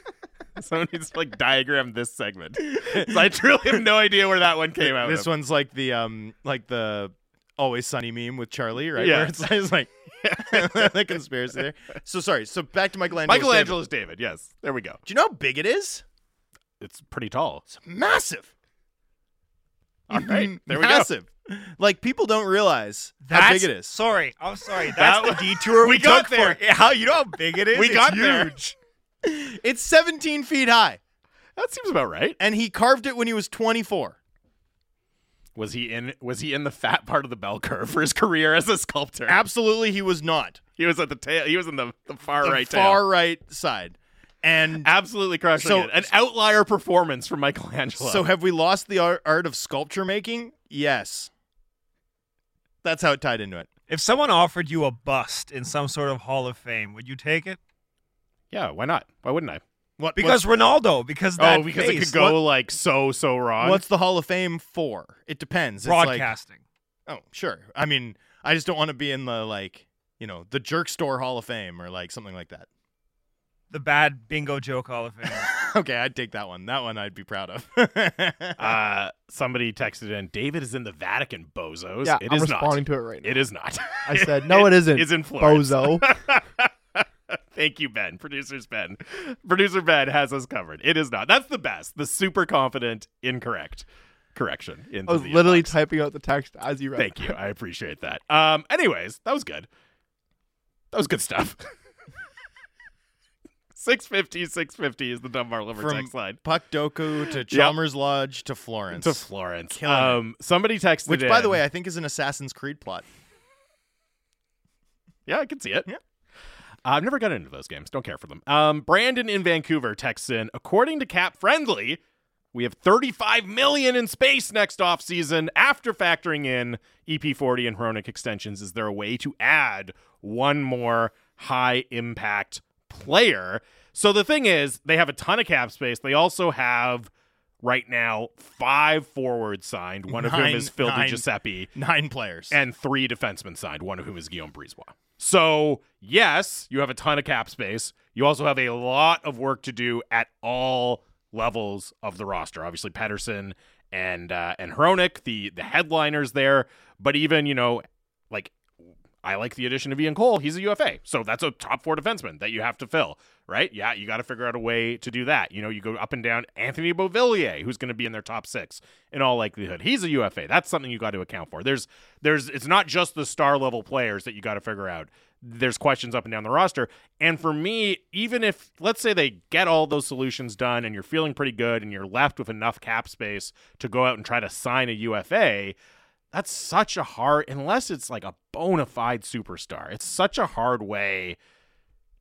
Someone needs to like diagram this segment. 'Cause I truly have no idea where that one came out. This of. one's like the um like the always sunny meme with Charlie, right? Yeah. Where it's, it's like the conspiracy there. So sorry. So back to Michelangelo's. David. Michelangelo's David. Yes, there we go. Do you know how big it is? It's pretty tall. It's massive. All right, there we go. massive. Like people don't realize That's, how big it is. Sorry, I'm sorry. That's was- the detour we, we got took there. for it. How you know how big it is? We It's got there. Huge. It's 17 feet high, That seems about right. and he carved it when he was 24. Was he in? Was he in the fat part of the bell curve for his career as a sculptor? Absolutely, he was not. He was at the tail. He was in the, the far The right far tail. right side. And Absolutely crushing So- it. An outlier performance from Michelangelo. So have we lost the art, art of sculpture making? Yes. That's how it tied into it. If someone offered you a bust in some sort of Hall of Fame, would you take it? Yeah, why not? Why wouldn't I? What Because Ronaldo, because that oh, because it could go What- like so so wrong. what's the Hall of Fame for? It depends. It's like- broadcasting. oh, sure. I mean, I just don't want to be in the like, you know, the Jerk Store Hall of Fame or like something like that. the bad bingo joke Hall of Fame. okay, I'd take that one. That one I'd be proud of. uh, somebody texted in. David is in the Vatican, bozos. Yeah, it I'm is responding not. to it right now. It is not. I said, no, it isn't, Is in Florence. bozo. Thank you, Ben. Producers Ben. Producer Ben has us covered. It is not. That's the best. The super confident incorrect correction. Into I was the literally inbox. typing out the text as you read. Thank you. I appreciate that. Um. Anyways, that was good. That was good stuff. 650, 650 is the Dunbar Liver From text line. Puck Doku to Chalmers Lodge to Florence. To Florence. Killing it. Um, somebody texted which, by the way, I think is an Assassin's Creed plot. Yeah, I can see it. Yeah. I've never got into those games. Don't care for them. Um, Brandon in Vancouver texts in, according to Cap Friendly, we have 35 million in space next offseason after factoring in EP40 and Hronek extensions. Is there a way to add one more high impact player? So the thing is, they have a ton of cap space. They also have right now five forwards signed, one of whom is Phil nine. Giuseppe Nine players. and three defensemen signed, one of whom is Guillaume Brisebois. So, yes, you have a ton of cap space. You also have a lot of work to do at all levels of the roster. Obviously, Pettersson and uh, and Hronek, the the headliners there, but even you know, like I like the addition of Ian Cole. He's a UFA. So that's a top four defenseman that you have to fill, right? Yeah, you got to figure out a way to do that. You know, you go up and down Anthony Beauvillier, who's going to be in their top six in all likelihood. He's a UFA. That's something you got to account for. There's, there's, it's not just the star level players that you got to figure out. There's questions up and down the roster. And for me, even if, let's say they get all those solutions done and you're feeling pretty good and you're left with enough cap space to go out and try to sign a UFA, that's such a hard unless it's like a bona fide superstar it's such a hard way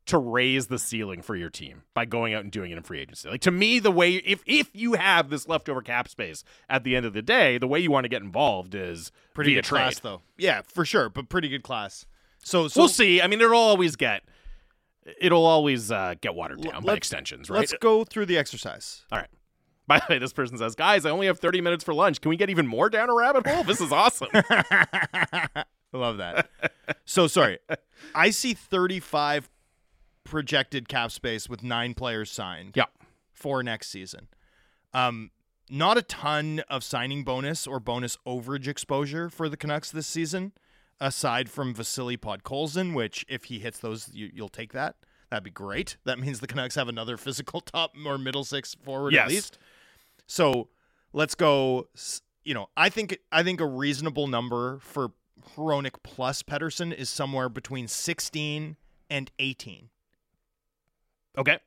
to raise the ceiling for your team by going out and doing it in free agency like to me the way if if you have this leftover cap space at the end of the day the way you want to get involved is Pretty good class, though. Yeah, for sure, but pretty good class. So, so we'll see i mean it'll always get it'll always uh, get watered down by extensions right let's go through the exercise. all right by the way, this person says, "Guys, I only have 30 minutes for lunch. Can we get even more down a rabbit hole? This is awesome." I love that. so sorry. I see 35 projected cap space with nine players signed. Yeah. For next season. Um, not a ton of signing bonus or bonus overage exposure for the Canucks this season, aside from Vasily Podkolzin, which if he hits those, you, you'll take that. That'd be great. That means the Canucks have another physical top or middle six forward Yes. at least. So let's go. You know, I think I think a reasonable number for Hronek plus Pettersson is somewhere between 16 and 18. Okay.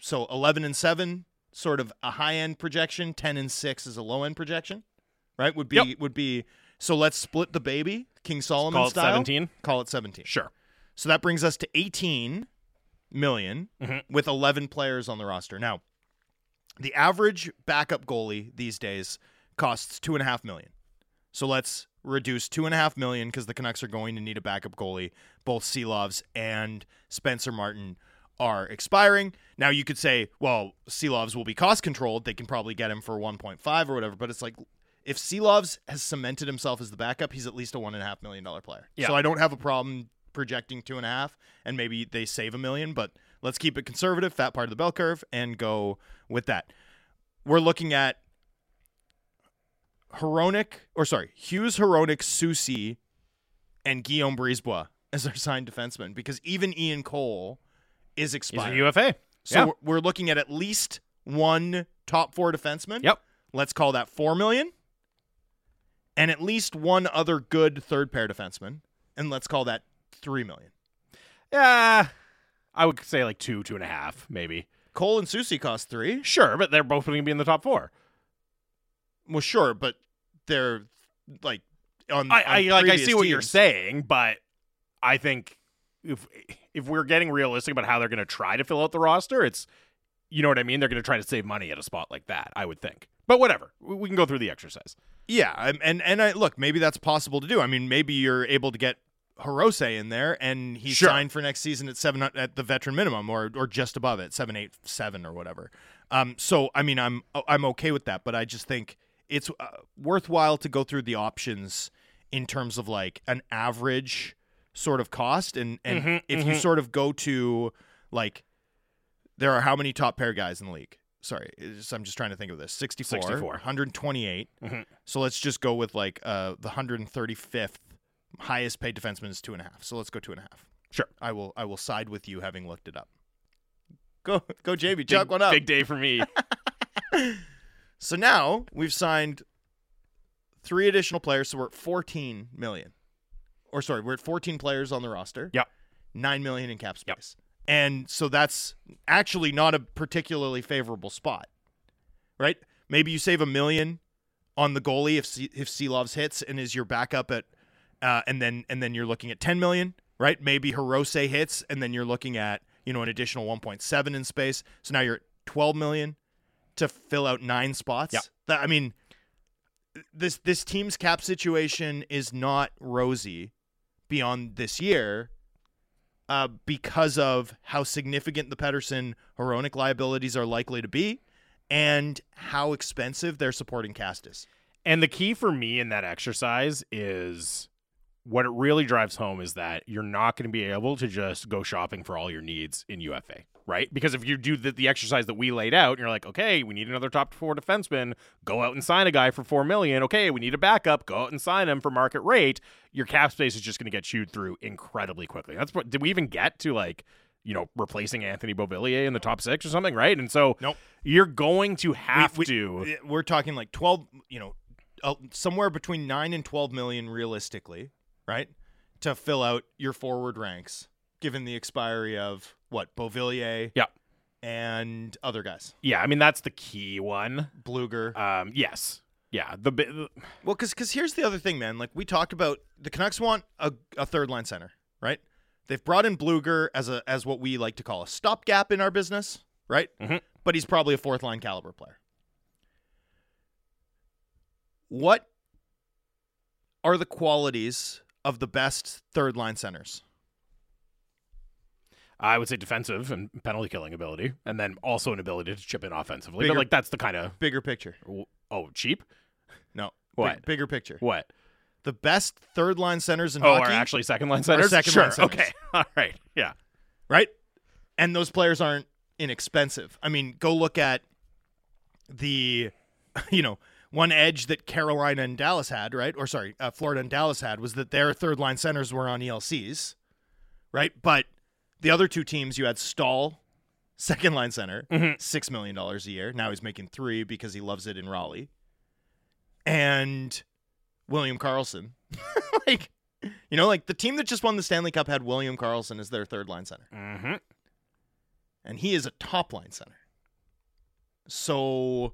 So 11 and 7, sort of a high end projection. 10 and 6 is a low end projection, right? Would be Yep. would be. So let's split the baby, King Solomon Call it style. 17. Call it 17. Sure. So that brings us to 18 million Mhm. with 11 players on the roster. Now, the average backup goalie these days costs two and a half million. So let's reduce two and a half million because the Canucks are going to need a backup goalie. Both Silovs and Spencer Martin are expiring. Now you could say, well, Silovs will be cost controlled. They can probably get him for 1.5 or whatever. But it's like if Silovs has cemented himself as the backup, he's at least a one and a half million dollar player. Yeah. So I don't have a problem projecting two and a half, and maybe they save a million. But let's keep it conservative, fat part of the bell curve, and go with that. We're looking at Hronek, or sorry, Hughes, Hronek, Soucy, and Guillaume Brisebois as our signed defensemen because even Ian Cole is expired. a UFA. so yeah. we're- looking at at least one top four defenseman. Yep. Let's call that four million, and at least one other good third pair defenseman, and let's call that three million. Yeah. I would say like two, two and a half, maybe. Cole and Soucy cost three. Sure, but they're both going to be in the top four. Well, sure, but they're like on. I, on I like I see what you're saying, but I think if if we're getting realistic about how they're going to try to fill out the roster, it's you know what I mean. They're going to try to save money at a spot like that. I would think, but whatever. We we can go through the exercise. Yeah, and and I look, maybe that's possible to do. I mean, maybe you're able to get Hirose in there, and he's Sure. signed for next season at seven at the veteran minimum, or or just above it, seven eight seven or whatever. Um, so I mean, I'm I'm okay with that, but I just think it's uh, worthwhile to go through the options in terms of like an average sort of cost, and and Mhm, if you mhm. sort of go to like, there are how many top pair guys in the league? Sorry, it's- I'm just trying to think of this. 64, 64. 128. Mhm. So let's just go with like uh, the 135th highest paid defenseman is two and a half. So let's go two and a half. Sure. I will. I will side with you, having looked it up. Go, go, JB. Big, Chuck one up. big day for me. So now we've signed three additional players, so we're at 14 million. Or sorry, we're at 14 players on the roster. Yep. Nine million in cap Yep. space. And so that's actually not a particularly favorable spot. Right? Maybe you save a million on the goalie if C- if Silovs hits and is your backup at uh, and then and then you're looking at 10 million, right? Maybe Hirose hits and then you're looking at, you know, an additional 1.7 in space. So now you're at 12 million to fill out nine spots. Yeah. That I mean this this team's cap situation is not rosy beyond this year uh, because of how significant the Pettersson Hronek liabilities are likely to be and how expensive their supporting cast is. And the key for me in that exercise is what it really drives home is that you're not going to be able to just go shopping for all your needs in UFA. Right? Because if you do the, the exercise that we laid out, and you're like, okay, we need another top four defenseman, go out and sign a guy for four million. Okay, we need a backup, go out and sign him for market rate. Your cap space is just going to get chewed through incredibly quickly. That's what did we even get to like, you know, replacing Anthony Beauvillier in the top six or something, right? And so Nope. you're going to have we- to. We're talking like 12, you know, uh, somewhere between 9 and 12 million realistically, right? To fill out your forward ranks, given the expiry of what, Beauvillier Yeah. and other guys. Yeah, I mean that's the key one. Blueger. Um, yes, yeah. The, the Well, because because here's the other thing, man. Like we talked about, the Canucks want a, a third line center, right? They've brought in Blueger as a as what we like to call a stopgap in our business, right? Mhm. But he's probably a fourth line caliber player. What are the qualities of the best third line centers? I would say defensive and penalty killing ability, and then also an ability to chip in offensively. Bigger- but like that's the kind of Bigger picture. oh cheap. No. What? Big- bigger picture. What? The best third line centers in Oh, hockey, are actually second line centers? second sure. line centers. Okay. All right. Yeah. right? And those players aren't inexpensive. I mean, go look at the, you know, one edge that Carolina and Dallas had, right? Or sorry, uh, Florida and Dallas had was that their third line centers were on ELCs, right? But the other two teams, you had Staal, second line center, Mhm. six million dollars a year. Now he's making three because he loves it in Raleigh, and William Karlsson, like. You know, like the team that just won the Stanley Cup had William Karlsson as their third line center Mm-hmm. and he is a top line center. So,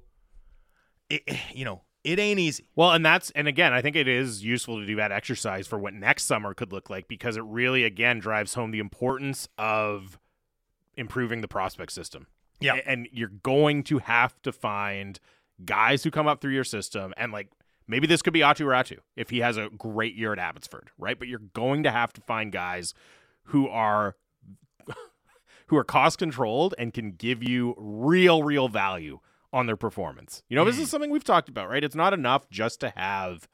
it, you know, it ain't easy. Well, and that's and again, I think it is useful to do that exercise for what next summer could look like because it really again drives home the importance of improving the prospect system. Yeah. And you're going to have to find guys who come up through your system and like maybe this could be Aatu Räty if he has a great year at Abbotsford, right? But you're going to have to find guys who are who are cost controlled and can give you real real value on their performance. You know, this is mm. something we've talked about, right? It's not enough just to have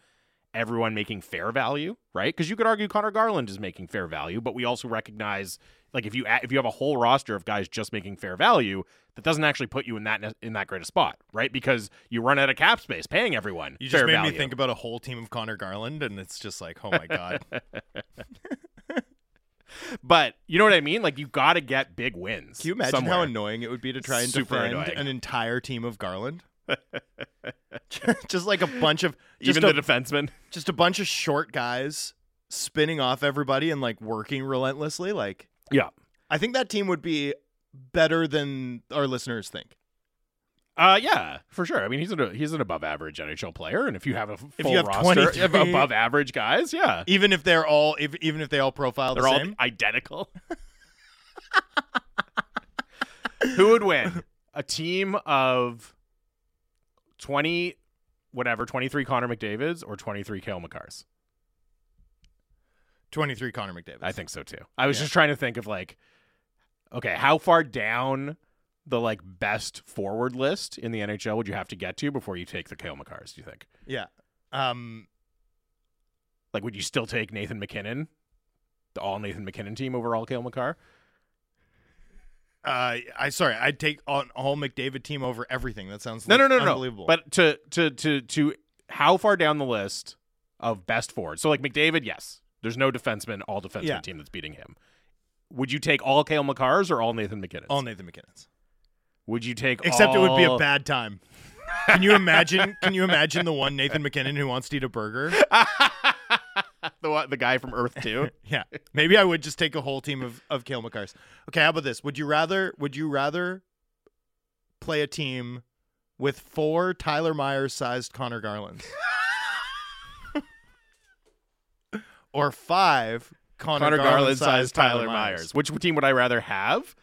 everyone making fair value, right? Because you could argue Conor Garland is making fair value, but we also recognize like if you if you have a whole roster of guys just making fair value, that doesn't actually put you in that in that great a spot, right? Because you run out of cap space paying everyone You just made value. me think about a whole team of Conor Garland, and it's just like, oh my god. but you know what I mean? Like you got to get big wins. Can you imagine how annoying it would be to try and Super defend annoying. an entire team of Garland? just like a bunch of just even a, the defenseman? just a bunch of short guys spinning off everybody and like working relentlessly. Like, Yeah. I think that team would be better than our listeners think. Uh, yeah, for sure. I mean, he's an he's an above average NHL player, and if you have a full If you have roster 23 of above average guys, yeah, Even if they're all, if, even if they all profile they're the all same. identical. Who would win? A team of twenty, whatever, twenty three Connor McDavid's or twenty three Cale Makars. 23 Connor McDavid. I think so too. I was Yeah. just trying to think of like, okay, how far down the like best forward list in the NHL would you have to get to before you take the Cale Makars? Do you think? Yeah. Um, Like, would you still take Nathan MacKinnon, the all Nathan MacKinnon team over all Cale Makar? uh, I sorry, I'd take on all McDavid team over everything. That sounds No, like no, no, no. unbelievable. But to to to to how far down the list of best forwards? So like McDavid, yes. There's no defenseman, all defenseman Yeah. team that's beating him. Would you take all Cale Makars or all Nathan MacKinnon? all Nathan MacKinnon's. Would you take Except it would be a bad time. Can you imagine? Can you imagine the one Nathan MacKinnon who wants to eat a burger? the one, the guy from Earth Two? Yeah, maybe I would just take a whole team of of Cale Makars. Okay, how about this? Would you rather? Would you rather play a team with four Tyler Myers sized Conor Garlands, or five Connor, Conor Garland sized sized Tyler Myers. Which team would I rather have?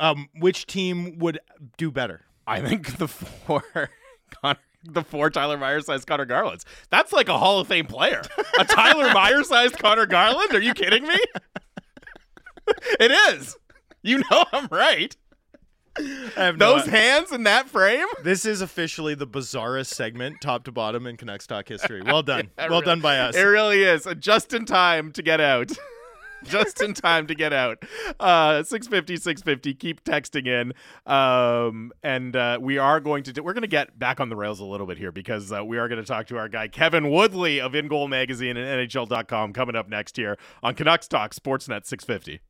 Um, which team would do better? I think the four Connor, the four Tyler Myers sized Conor Garlands. That's like a Hall of Fame player. A Tyler Myers sized Conor Garland? Are you kidding me? it is. You know I'm right. I have no Those hands in that frame. This is officially the bizarrest segment, top to bottom, in Canucks Talk history. Well done. It well re- done by us. It really is. Just in time to get out. just in time to get out. Uh, 650, 650. Keep texting in. Um, and uh, we are going to, do, we're going to get back on the rails a little bit here because uh, we are going to talk to our guy, Kevin Woodley of In Goal Magazine and NHL.com coming up next here on Canucks Talk Sportsnet 650.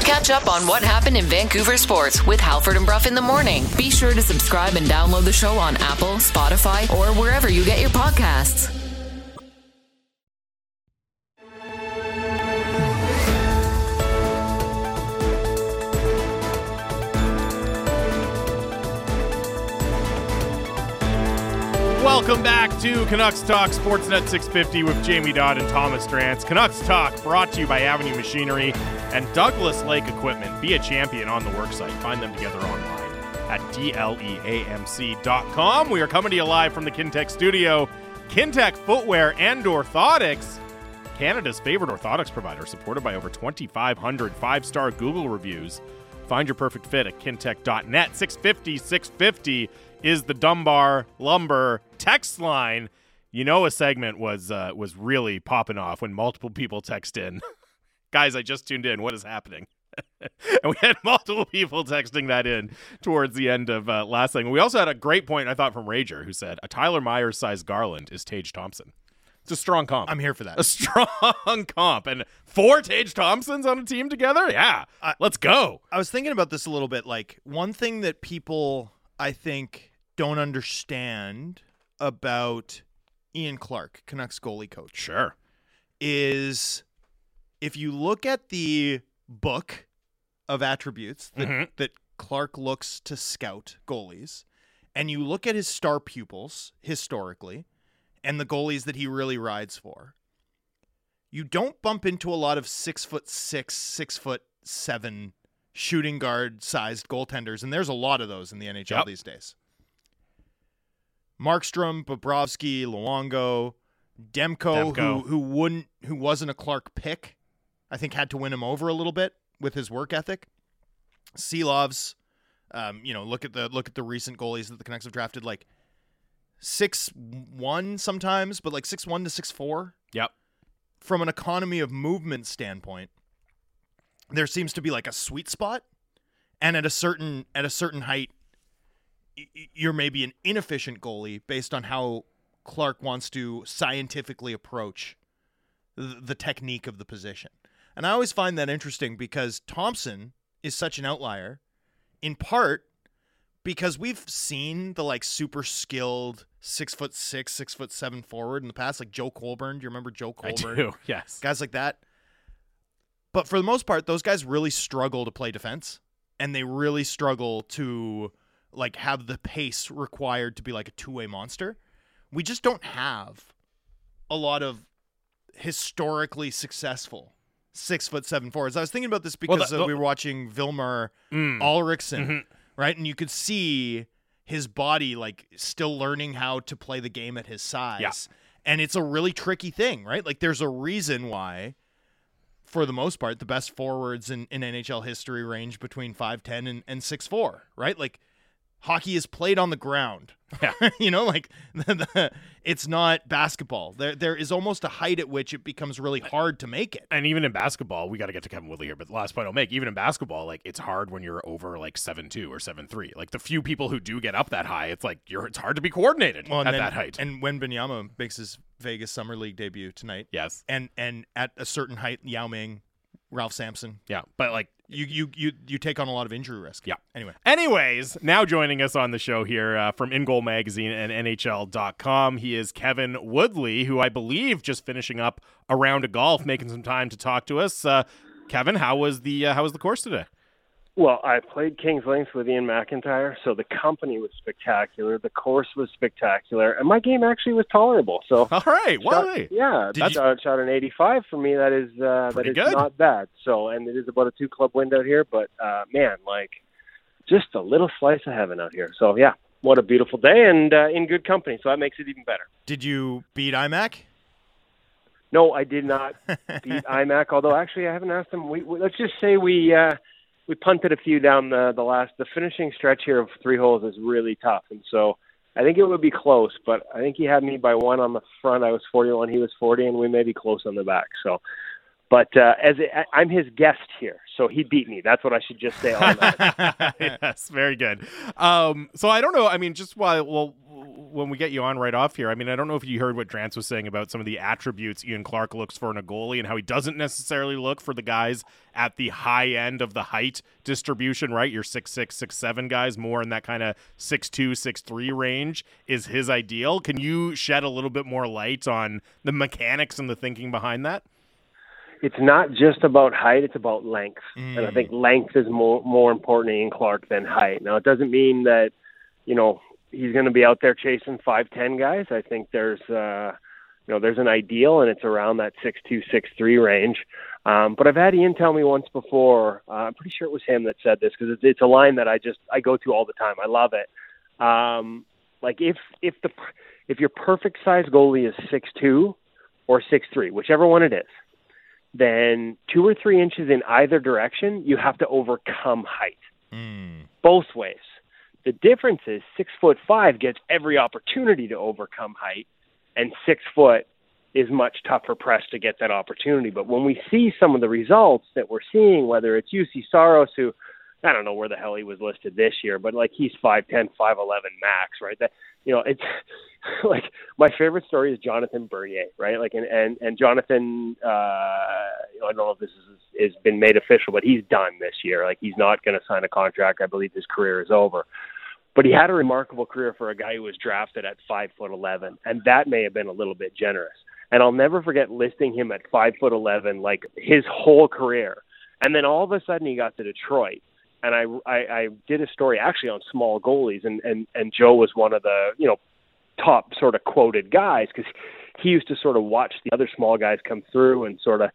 Catch up on what happened in Vancouver sports with Halford and Brough in the morning. Be sure to subscribe and download the show on Apple, Spotify, or wherever you get your podcasts. Welcome back to Canucks Talk Sportsnet 650 with Jamie Dodd and Thomas Drance. Canucks Talk brought to you by Avenue Machinery and Douglas Lake Equipment. Be a champion on the worksite. Find them together online at dleamc.com. We are coming to you live from the Kintec studio. Kintec Footwear and Orthotics, Canada's favorite orthotics provider, supported by over 2,500 five star Google reviews. Find your perfect fit at kintec.net. 650 650 is the Dunbar Lumber text line. You know, a segment was uh, was really popping off when multiple people text in. Guys, I just tuned in. What is happening? and we had multiple people texting that in towards the end of uh, last thing. We also had a great point, I thought, from Rager, who said a Tyler Myers sized Garland is Tage Thompson. It's a strong comp. I'm here for that. a strong comp. And four Tage Thompsons on a team together? Yeah. Let's go. I was thinking about this a little bit. Like one thing that people I think don't understand about Ian Clark, Canucks goalie coach, Sure. is if you look at the book of attributes that, Mhm. that Clark looks to scout goalies, and you look at his star pupils historically and the goalies that he really rides for, you don't bump into a lot of six foot six, six foot seven shooting guard sized goaltenders, and there's a lot of those in the NHL Yep. these days. Markstrom, Bobrovsky, Luongo, Demko, Demko. who who wouldn't who wasn't a Clark pick, I think had to win him over a little bit with his work ethic. Silovs, um, you know, look at the look at the recent goalies that the Canucks have drafted, like six one sometimes, but like six one to six four. Yep. From an economy of movement standpoint, there seems to be like a sweet spot, and at a certain at a certain height, you're maybe an inefficient goalie based on how Clark wants to scientifically approach the, technique of the position. And I always find that interesting because Thompson is such an outlier, in part because we've seen the like super skilled six foot six, six foot seven forward in the past, like Joe Colborne. Do you remember Joe Colborne? I do. Yes. Guys like that. But for the most part, those guys really struggle to play defense, and they really struggle to like have the pace required to be like a two way monster. We just don't have a lot of historically successful six foot seven forwards. I was thinking about this Well, because the- uh, we were watching Vilmer Mm. Alriksson, Mhm. right? And you could see his body like still learning how to play the game at his size. Yeah. And it's a really tricky thing, right? Like there's a reason why for the most part the best forwards in, in NHL history range between 5'10 and, and 6'4, right? Like hockey is played on the ground. Yeah. you know, like the, the, it's not basketball. There there is almost a height at which it becomes really hard to make it. and even in basketball, we got to get to Kevin Woodley here. But the last point I'll make, even in basketball, like it's hard when you're over like seven two or seven three. Like the few people who do get up that high, it's like you're it's hard to be coordinated Well, at then- that height. And when Benyama makes his Vegas Summer League debut tonight, yes, and and at a certain height, Yao Ming, Ralph Sampson, yeah, but like. You you you you take on a lot of injury risk. Yeah. Anyway, Anyways, now joining us on the show here uh, from In Goal Magazine and NHL.com, he is Kevin Woodley, who I believe just finishing up a round of golf, making some time to talk to us. Uh, Kevin, how was the uh, how was the course today? Well, I played King's Links with Ian McIntyre, so the company was spectacular, the course was spectacular, and my game actually was tolerable. So, All right, well, shot, hey. yeah, Did that shot, shot an 85 for me. That is uh, that is good. not bad. So, and it is about a two club wind out here, but uh, man, like just a little slice of heaven out here. So, yeah, what a beautiful day and uh, in good company. So that makes it even better. did you beat IMAC? No, I did not beat IMAC. Although actually, I haven't asked him. We, we let's just say we uh, we punted a few down the the last. The finishing stretch here of three holes is really tough, and so I think it would be close. But I think he had me by one on the front. I was 41, he was 40, and we may be close on the back. So But uh, as I'm his guest here, so he beat me. That's what I should just say. Yes, very good. Um, so I don't know. I mean, just while well, when we get you on right off here, I mean, I don't know if you heard what Drance was saying about some of the attributes Ian Clark looks for in a goalie and how he doesn't necessarily look for the guys at the high end of the height distribution. Right, your six six six seven guys, more in that kind of six two six three range is his ideal. Can you shed a little bit more light on the mechanics and the thinking behind that? It's not just about height; it's about length, and I think length is more more important in Clark than height. Now, it doesn't mean that you know he's going to be out there chasing five ten guys. I think there's uh, you know there's an ideal, and it's around that six two six three range. Um, but I've had Ian tell me once before. Uh, I'm pretty sure it was him that said this because it's, it's a line that I just I go to all the time. I love it. Um, like if if the if your perfect size goalie is six two or six three, whichever one it is, then two or three inches in either direction, you have to overcome height hmm. both ways. The difference is six foot five gets every opportunity to overcome height, and six foot is much tougher pressed to get that opportunity. But when we see some of the results that we're seeing, whether it's Juuse Saros, who I don't know where the hell he was listed this year, but like he's five ten, five eleven max, right? That you know, it's like my favorite story is Jonathan Bernier, right? Like and and, and Jonathan uh you know, I don't know if this is has been made official, but he's done this year. Like he's not gonna sign a contract. I believe his career is over. But he had a remarkable career for a guy who was drafted at five foot eleven, and that may have been a little bit generous. And I'll never forget listing him at five foot eleven, like his whole career. And then all of a sudden he got to Detroit, and I, I I did a story actually on small goalies, and and and Joe was one of the you know top sort of quoted guys because he used to sort of watch the other small guys come through and sort of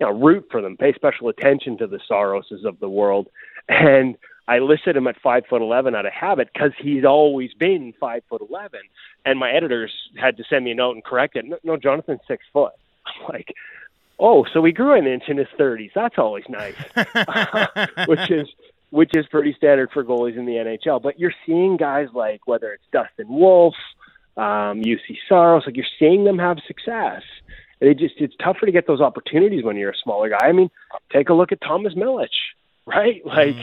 you know root for them, pay special attention to the Saroses of the world, and I listed him at five foot eleven out of habit because he's always been five foot eleven, and my editors had to send me a note and correct it. No, no Jonathan's six foot. I'm like, oh, so he grew an inch in his thirties. That's always nice, which is which is pretty standard for goalies in the NHL. But you're seeing guys like whether it's Dustin Wolf, um, Juuse Saros, like you're seeing them have success. And it just it's tougher to get those opportunities when you're a smaller guy. I mean, take a look at Thomas Milic, right? Like,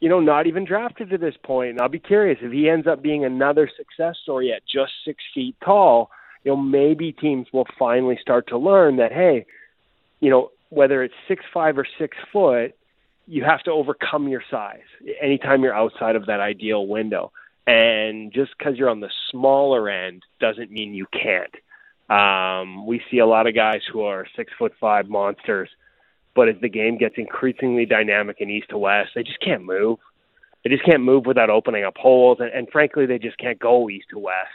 you know, not even drafted to this point. And I'll be curious if he ends up being another success story at just six feet tall. You know, maybe teams will finally start to learn that hey, you know, whether it's six five or six foot, you have to overcome your size anytime you're outside of that ideal window. And just because you're on the smaller end doesn't mean you can't. Um, we see a lot of guys who are six foot five monsters, but as the game gets increasingly dynamic and east to west, they just can't move. They just can't move without opening up holes, and, and frankly, they just can't go east to west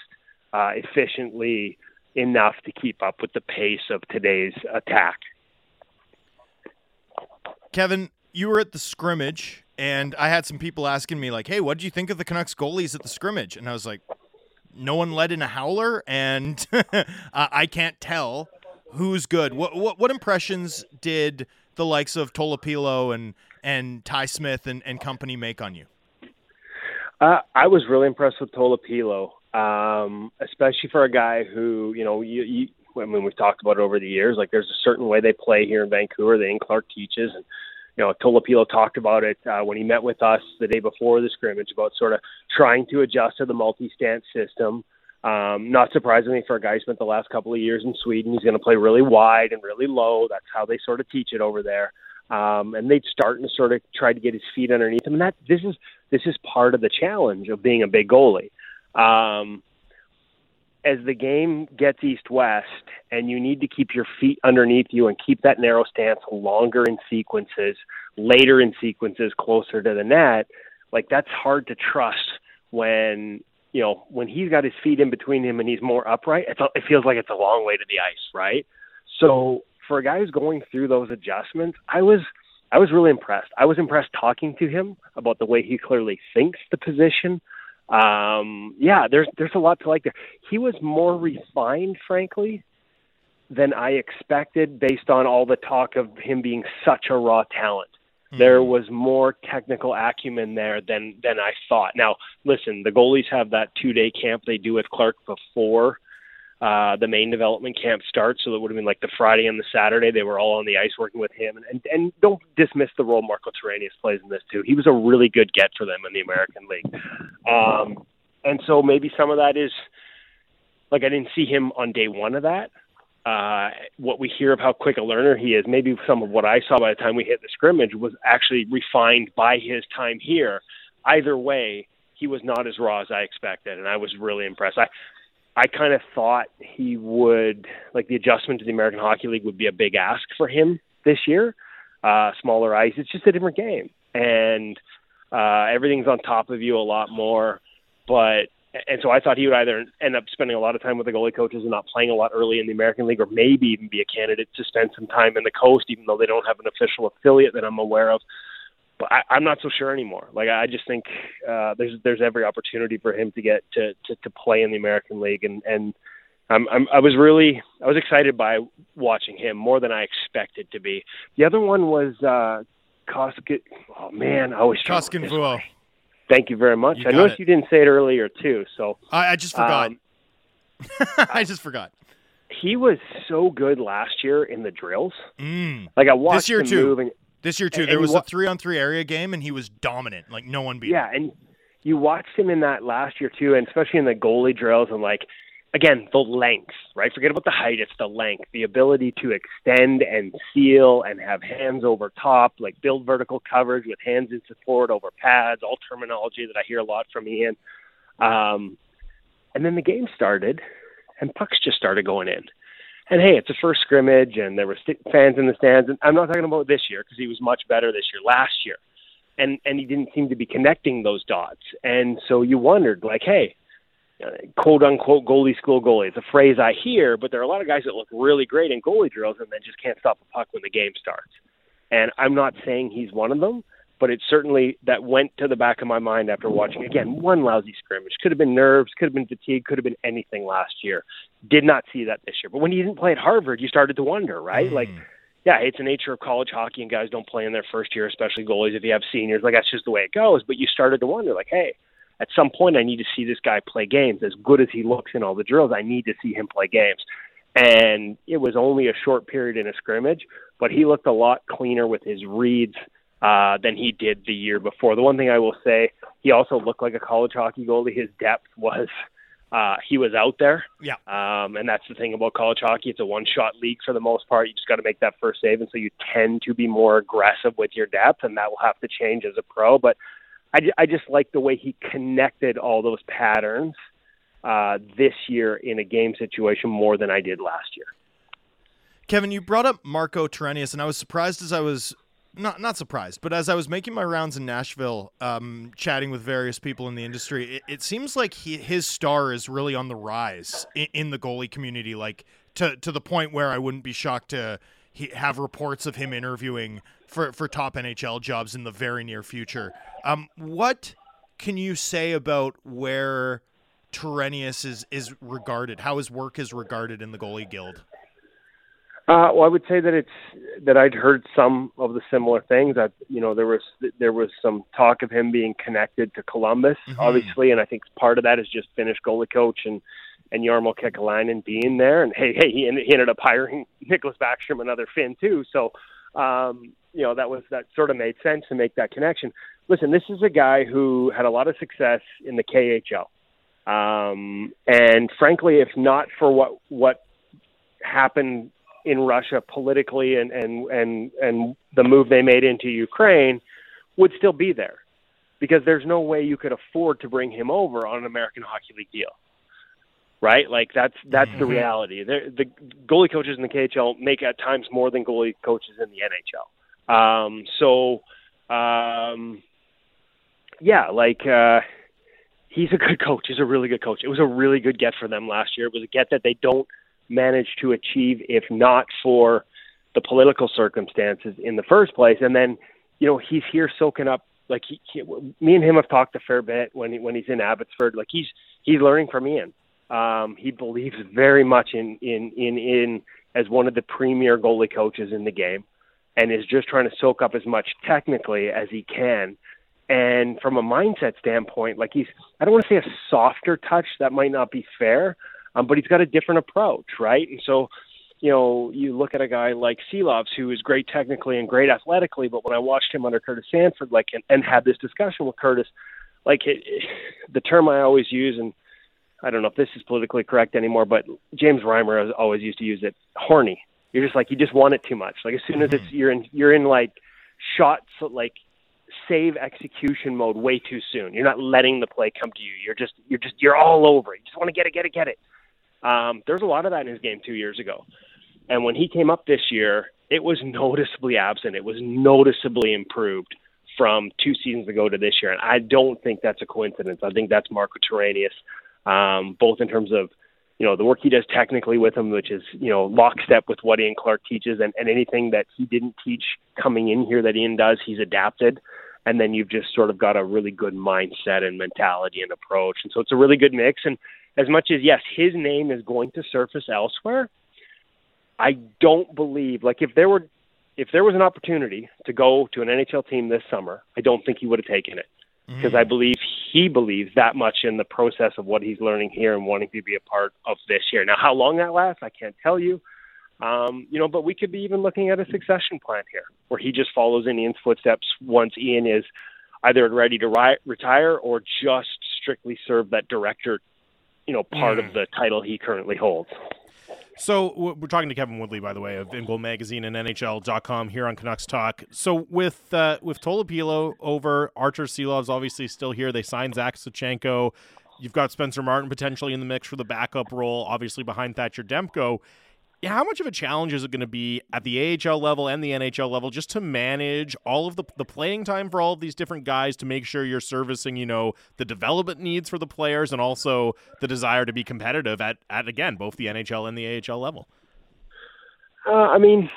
uh, efficiently enough to keep up with the pace of today's attack. Kevin, you were at the scrimmage, and I had some people asking me like, "Hey, what did you think of the Canucks goalies at the scrimmage?" And I was like, "No one led in a howler, and I can't tell who's good." What, what what impressions did the likes of Tolopilo and and Ty Smith and, and company make on you? Uh, I was really impressed with Tolopilo, um, especially for a guy who, you know, you, you, I mean, we've talked about it over the years. Like, there's a certain way they play here in Vancouver that Ian Clark teaches, and you know, Tolopilo talked about it uh, when he met with us the day before the scrimmage about sort of trying to adjust to the multi-stance system. Um, not surprisingly, for a guy who spent the last couple of years in Sweden, he's going to play really wide and really low. That's how they sort of teach it over there. Um, and they'd start and sort of try to get his feet underneath him. And that this is this is part of the challenge of being a big goalie. Um, as the game gets east west and you need to keep your feet underneath you and keep that narrow stance longer in sequences, later in sequences closer to the net, like that's hard to trust when you know when he's got his feet in between him and he's more upright. It's a, it feels like it's a long way to the ice, right? So for a guy who's going through those adjustments, I was I was really impressed. I was impressed talking to him about the way he clearly thinks the position um, yeah, there's there's a lot to like there. He was more refined, frankly, than I expected based on all the talk of him being such a raw talent. Mm-hmm. There was more technical acumen there than than I thought. Now, listen, the goalies have that two day camp they do with Clark before uh, the main development camp starts. So it would have been like the Friday and the Saturday. They were all on the ice working with him. And and, and don't dismiss the role Marko Torenius plays in this too. He was a really good get for them in the American League. Um, and so maybe some of that is like I didn't see him on day one of that. Uh, what we hear of how quick a learner he is, maybe some of what I saw by the time we hit the scrimmage was actually refined by his time here. Either way, he was not as raw as I expected, and I was really impressed. I I kind of thought he would like the adjustment to the American Hockey League would be a big ask for him this year. Uh, smaller ice, it's just a different game, and uh, everything's on top of you a lot more. But and so I thought he would either end up spending a lot of time with the goalie coaches and not playing a lot early in the American League, or maybe even be a candidate to spend some time in the coast, even though they don't have an official affiliate that I'm aware of. But I, I'm not so sure anymore. Like I just think uh, there's there's every opportunity for him to get to, to to play in the American League, and and I'm, I'm I was really I was excited by watching him more than I expected to be. The other one was uh, Koskit. Oh man, I always struggle with Koskenvuo. Thank you very much. You I noticed it. you didn't say it earlier too. So I, I just forgot. um, I just forgot. he was so good last year in the drills. Mm. Like I watched year him too. move, and This year too, And- there and was you a three on three area game, and he was dominant. Like no one beat him. yeah, him. and you watched him in that last year too, and especially in the goalie drills, and like again the length, right? Forget about the height; it's the length, the ability to extend and seal and have hands over top, like build vertical coverage with hands in support over pads, all terminology that I hear a lot from Ian. Um, and then the game started, and pucks just started going in. And hey, it's a first scrimmage, and there were st- fans in the stands. And I'm not talking about this year because he was much better this year. Last year, and and he didn't seem to be connecting those dots. And so you wondered, like, hey, uh, quote unquote goalie school goalie. It's a phrase I hear, but there are a lot of guys that look really great in goalie drills and then just can't stop a puck when the game starts. And I'm not saying he's one of them, but it certainly that went to the back of my mind after watching again one lousy scrimmage. Could have been nerves, could have been fatigue, could have been anything last year. Did not see that this year. But when he didn't play at Harvard, you started to wonder, right? Like hmm. yeah, it's the nature of college hockey, and guys don't play in their first year, especially goalies. If you have seniors, like that's just the way it goes. But you started to wonder, like, hey, at some point, I need to see this guy play games. As good as he looks in all the drills, I need to see him play games. And it was only a short period in a scrimmage, but he looked a lot cleaner with his reads uh, than he did the year before. The one thing I will say, he also looked like a college hockey goalie. His depth was uh, he was out there. Yeah. Um, and that's the thing about college hockey. It's a one shot league for the most part. You just got to make that first save. And so you tend to be more aggressive with your depth, and that will have to change as a pro. But I, I just like the way he connected all those patterns uh, this year in a game situation more than I did last year. Kevin, you brought up Marko Torenius, and I was surprised as I was not not surprised, but as I was making my rounds in Nashville, um, chatting with various people in the industry, it, it seems like he, his star is really on the rise in, in the goalie community, like to to the point where I wouldn't be shocked to he, have reports of him interviewing for for top NHL jobs in the very near future. Um, what can you say about where Torenius is is regarded? How his work is regarded in the goalie guild? Uh, well, I would say that it's that I'd heard some of the similar things. That you know there was there was some talk of him being connected to Columbus, Mhm. obviously, and I think part of that is just Finnish goalie coach and and Jarmo Kekalainen being there. And hey, hey, he, he ended up hiring Niklas Backstrom, another Finn too. So um, you know that was that sort of made sense to make that connection. Listen, this is a guy who had a lot of success in the KHL, um, and frankly, if not for what what happened in Russia politically and and and and the move they made into Ukraine would still be there because there's no way you could afford to bring him over on an American Hockey League deal. Right? Like that's that's the reality. They're, the goalie coaches in the KHL make at times more than goalie coaches in the NHL. Um, so um, yeah, like uh, he's a good coach. He's a really good coach. It was a really good get for them last year. It was a get that they don't manage to achieve if not for the political circumstances in the first place. And then, you know, he's here soaking up. Like he, he me and him have talked a fair bit when he, when he's in Abbotsford. Like he's he's learning from Ian. Um, he believes very much in in in in as one of the premier goalie coaches in the game, and is just trying to soak up as much technically as he can. And from a mindset standpoint, like he's I don't want to say a softer touch. That might not be fair um, but he's got a different approach, right? And so, you know, you look at a guy like Silovs, who is great technically and great athletically, but when I watched him under Curtis Sanford, like, and, and had this discussion with Curtis, like, it, it, the term I always use, and I don't know if this is politically correct anymore, but James Reimer always used to use it, horny. You're just like you just want it too much. Like as soon as it's you're in you're in like shots like save execution mode way too soon. You're not letting the play come to you. You're just you're just you're all over it. You just want to get it, get it, get it. Um, there's a lot of that in his game two years ago, and when he came up this year, it was noticeably absent. It was noticeably improved from two seasons ago to this year, and I don't think that's a coincidence. I think that's Marko Torenius, um, both in terms of you know the work he does technically with him, which is you know lockstep with what Ian Clark teaches, and, and anything that he didn't teach coming in here that Ian does, he's adapted. And then you've just sort of got a really good mindset and mentality and approach, and so it's a really good mix. And as much as yes, his name is going to surface elsewhere, I don't believe like if there were if there was an opportunity to go to an NHL team this summer, I don't think he would have taken it because mm. I believe he believes that much in the process of what he's learning here and wanting to be a part of this year. Now, how long that lasts, I can't tell you. Um, you know, but we could be even looking at a succession plan here, where he just follows in Ian's footsteps once Ian is either ready to ri- retire or just strictly serve that director, you know, part mm. of the title he currently holds. So we're talking to Kevin Woodley, by the way, of In Goal Magazine and NHL.com here on Canucks Talk. So with uh, with Tolopilo over, Artur Silovs obviously still here. They signed Zach Sawchenko. You've got Spencer Martin potentially in the mix for the backup role, obviously behind Thatcher Demko how much of a challenge is it going to be at the AHL level and the NHL level just to manage all of the the playing time for all of these different guys to make sure you're servicing, you know, the development needs for the players and also the desire to be competitive at at again both the NHL and the AHL level? Uh, I mean,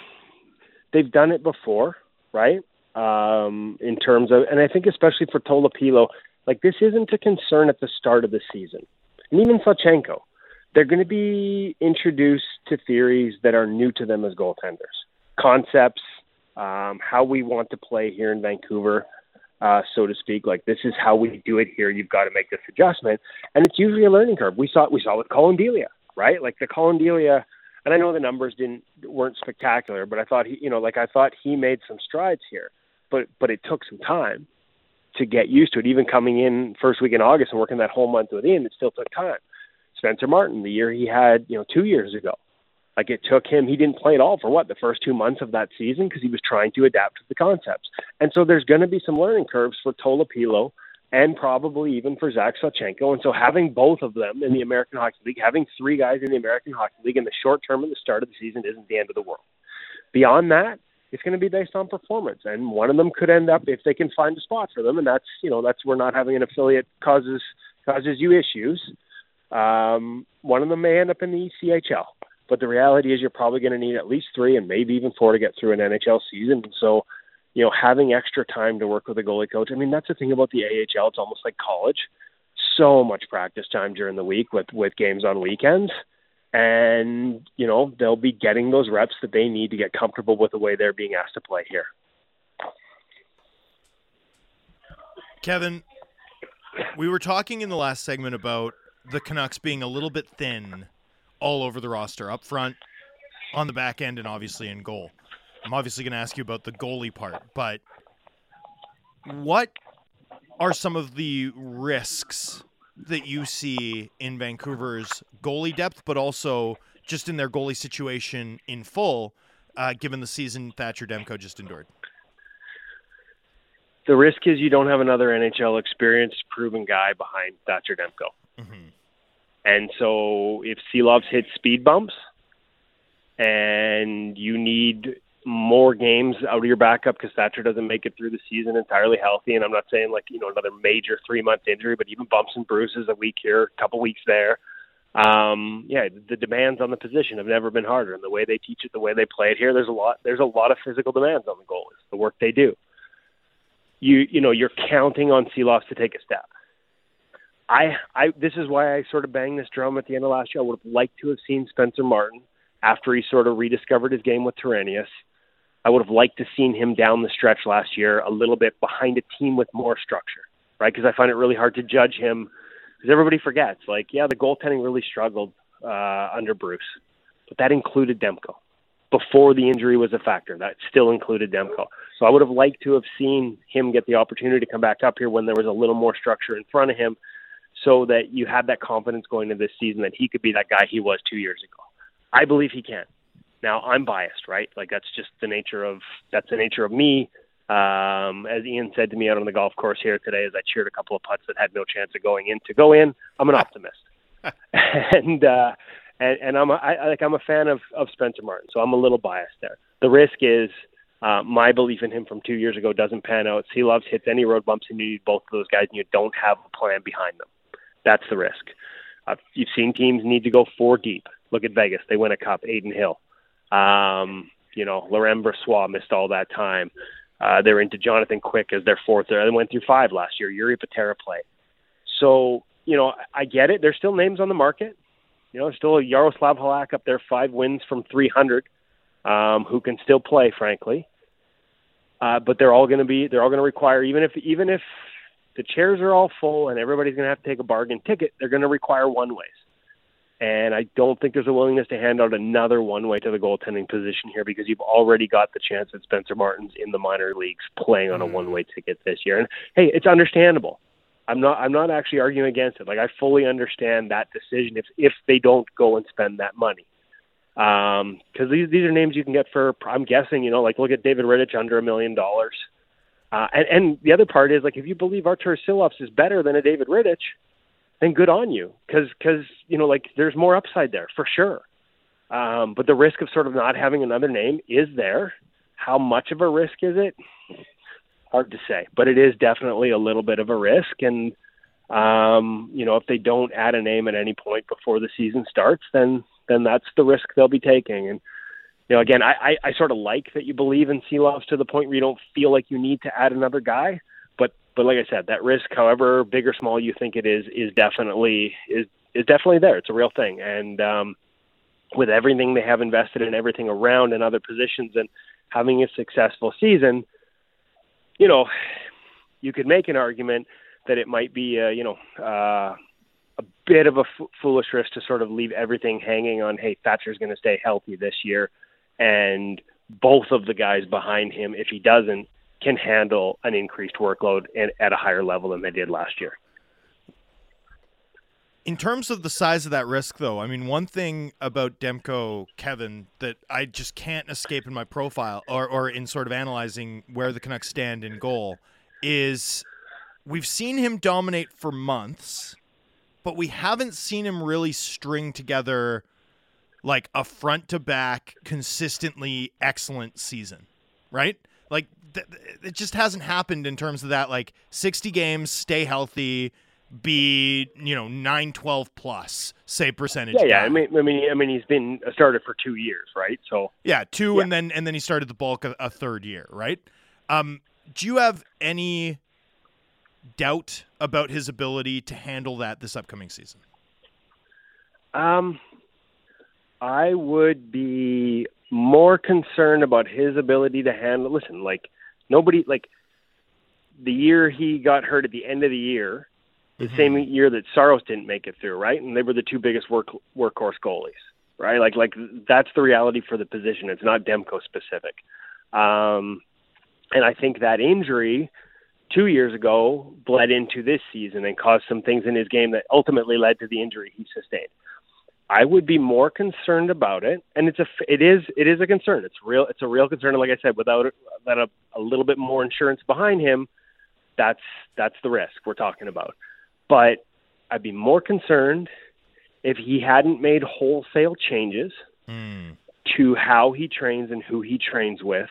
they've done it before, right? Um, in terms of, and I think especially for Tolopilo, like this isn't a concern at the start of the season, and even Sawchenko they're going to be introduced to theories that are new to them as goaltenders, concepts, um, how we want to play here in Vancouver, uh, so to speak. Like this is how we do it here. You've got to make this adjustment, and it's usually a learning curve. We saw we saw with Collin Delia, right? Like the Collin Delia, and I know the numbers didn't weren't spectacular, but I thought he, you know, like I thought he made some strides here, but but it took some time to get used to it. Even coming in first week in August and working that whole month with Ian, it still took time. Spencer Martin the year he had, you know, two years ago. Like it took him, he didn't play at all for what the first two months of that season because he was trying to adapt to the concepts. And so there's going to be some learning curves for Tolopilo and probably even for Zach Sawchenko. And so having both of them in the American Hockey League, having three guys in the American Hockey League in the short term at the start of the season isn't the end of the world. Beyond that, it's going to be based on performance, and one of them could end up if they can find a spot for them, and that's you know that's where not having an affiliate causes causes you issues. Um, one of them may end up in the ECHL, but the reality is you're probably going to need at least three and maybe even four to get through an NHL season. So, you know, having extra time to work with a goalie coach. I mean, that's the thing about the AHL. It's almost like college. So much practice time during the week with with games on weekends, and you know they'll be getting those reps that they need to get comfortable with the way they're being asked to play here. Kevin, we were talking in the last segment about the Canucks being a little bit thin all over the roster, up front, on the back end, and obviously in goal. I'm obviously going to ask you about the goalie part, but what are some of the risks that you see in Vancouver's goalie depth, but also just in their goalie situation in full, uh, given the season Thatcher Demko just endured? The risk is you don't have another NHL experienced, proven guy behind Thatcher Demko. Mm-hmm. And so if Silovs hit speed bumps and you need more games out of your backup because Thatcher doesn't make it through the season entirely healthy, and I'm not saying like you know another major three month injury, but even bumps and bruises a week here, a couple weeks there. Um, yeah, the demands on the position have never been harder, and the way they teach it, the way they play it here, there's a lot there's a lot of physical demands on the goalies, the work they do. You you know you're counting on Silovs to take a step. I, I, this is why I sort of banged this drum at the end of last year. I would have liked to have seen Spencer Martin after he sort of rediscovered his game with Torenius. I would have liked to seen him down the stretch last year a little bit behind a team with more structure, right? Because I find it really hard to judge him because everybody forgets. Like, yeah, the goaltending really struggled uh, under Bruce, but that included Demko. Before the injury was a factor, that still included Demko. So I would have liked to have seen him get the opportunity to come back up here when there was a little more structure in front of him, so that you have that confidence going into this season that he could be that guy he was two years ago. I believe he can. Now I'm biased, right? Like that's just the nature of that's the nature of me. Um, as Ian said to me out on the golf course here today, as I cheered a couple of putts that had no chance of going in to go in, I'm an optimist, and uh, and and I'm a, I, like I'm a fan of of Spencer Martin, so I'm a little biased there. The risk is uh, my belief in him from two years ago doesn't pan out. He Silovs hits any road bumps, and you need both of those guys, and you don't have a plan behind them. That's the risk. Uh, you've seen teams need to go four deep. Look at Vegas; they win a cup. Adin Hill, um, you know, Laurent Brossoit missed all that time. Uh, they're into Jonathan Quick as their fourth. They went through five last year. Jiri Patera play. So, you know, I get it. There's still names on the market. You know, still a Jaroslav Halak up there, five wins from 300, um, who can still play, frankly. Uh, but they're all going to be, they're all going to require, even if, even if the chairs are all full and everybody's going to have to take a bargain ticket, they're going to require one ways. And I don't think there's a willingness to hand out another one way to the goaltending position here because you've already got the chance that Spencer Martin's in the minor leagues playing on a one way ticket this year. And hey, it's understandable. I'm not I'm not actually arguing against it. Like I fully understand that decision if if they don't go and spend that money. Um, because these these are names you can get for I'm guessing, you know, like look at David Rittich under a million dollars. Uh, and, and the other part is like if you believe Artur Silovs is better than a David Rittich, then good on you because because you know like there's more upside there for sure. Um, but the risk of sort of not having another name is there. How much of a risk is it? Hard to say, but it is definitely a little bit of a risk. And um, you know, if they don't add a name at any point before the season starts, then then that's the risk they'll be taking. And you know, again, I, I, I sort of like that you believe in Silovs to the point where you don't feel like you need to add another guy. But but like I said, that risk, however big or small you think it is, is definitely is is definitely there. It's a real thing, and um, with everything they have invested in, everything around in other positions, and having a successful season, you know, you could make an argument that it might be, uh, you know, uh, a bit of a f- foolish risk to sort of leave everything hanging on, hey, Thatcher's going to stay healthy this year, and both of the guys behind him, if he doesn't, can handle an increased workload and at a higher level than they did last year. In terms of the size of that risk, though, I mean, one thing about Demko, Kevin, that I just can't escape in my profile or, or in sort of analyzing where the Canucks stand in goal is we've seen him dominate for months, but we haven't seen him really string together like a front to back, consistently excellent season, right? Like th- it just hasn't happened in terms of that like 60 games, stay healthy, be you know 912 plus say percentage yeah yeah i mean i mean i mean he's been a starter for two years right so yeah two Yeah. and then and then he started the bulk of a third year right um do you have any doubt about his ability to handle that this upcoming season Um, I would be more concerned about his ability to handle. Listen, like nobody, like the year he got hurt at the end of the year, the same year that Saros didn't make it through, right? And they were the two biggest work workhorse goalies, right? Like, like that's the reality for the position. It's not Demko specific. Um, and I think that injury two years ago bled into this season and caused some things in his game that ultimately led to the injury he sustained. I would be more concerned about it, and it's a it is it is a concern. It's real. It's a real concern. And like I said, without it- that a, a little bit more insurance behind him, that's that's the risk we're talking about. But I'd be more concerned if he hadn't made wholesale changes hmm. to how he trains and who he trains with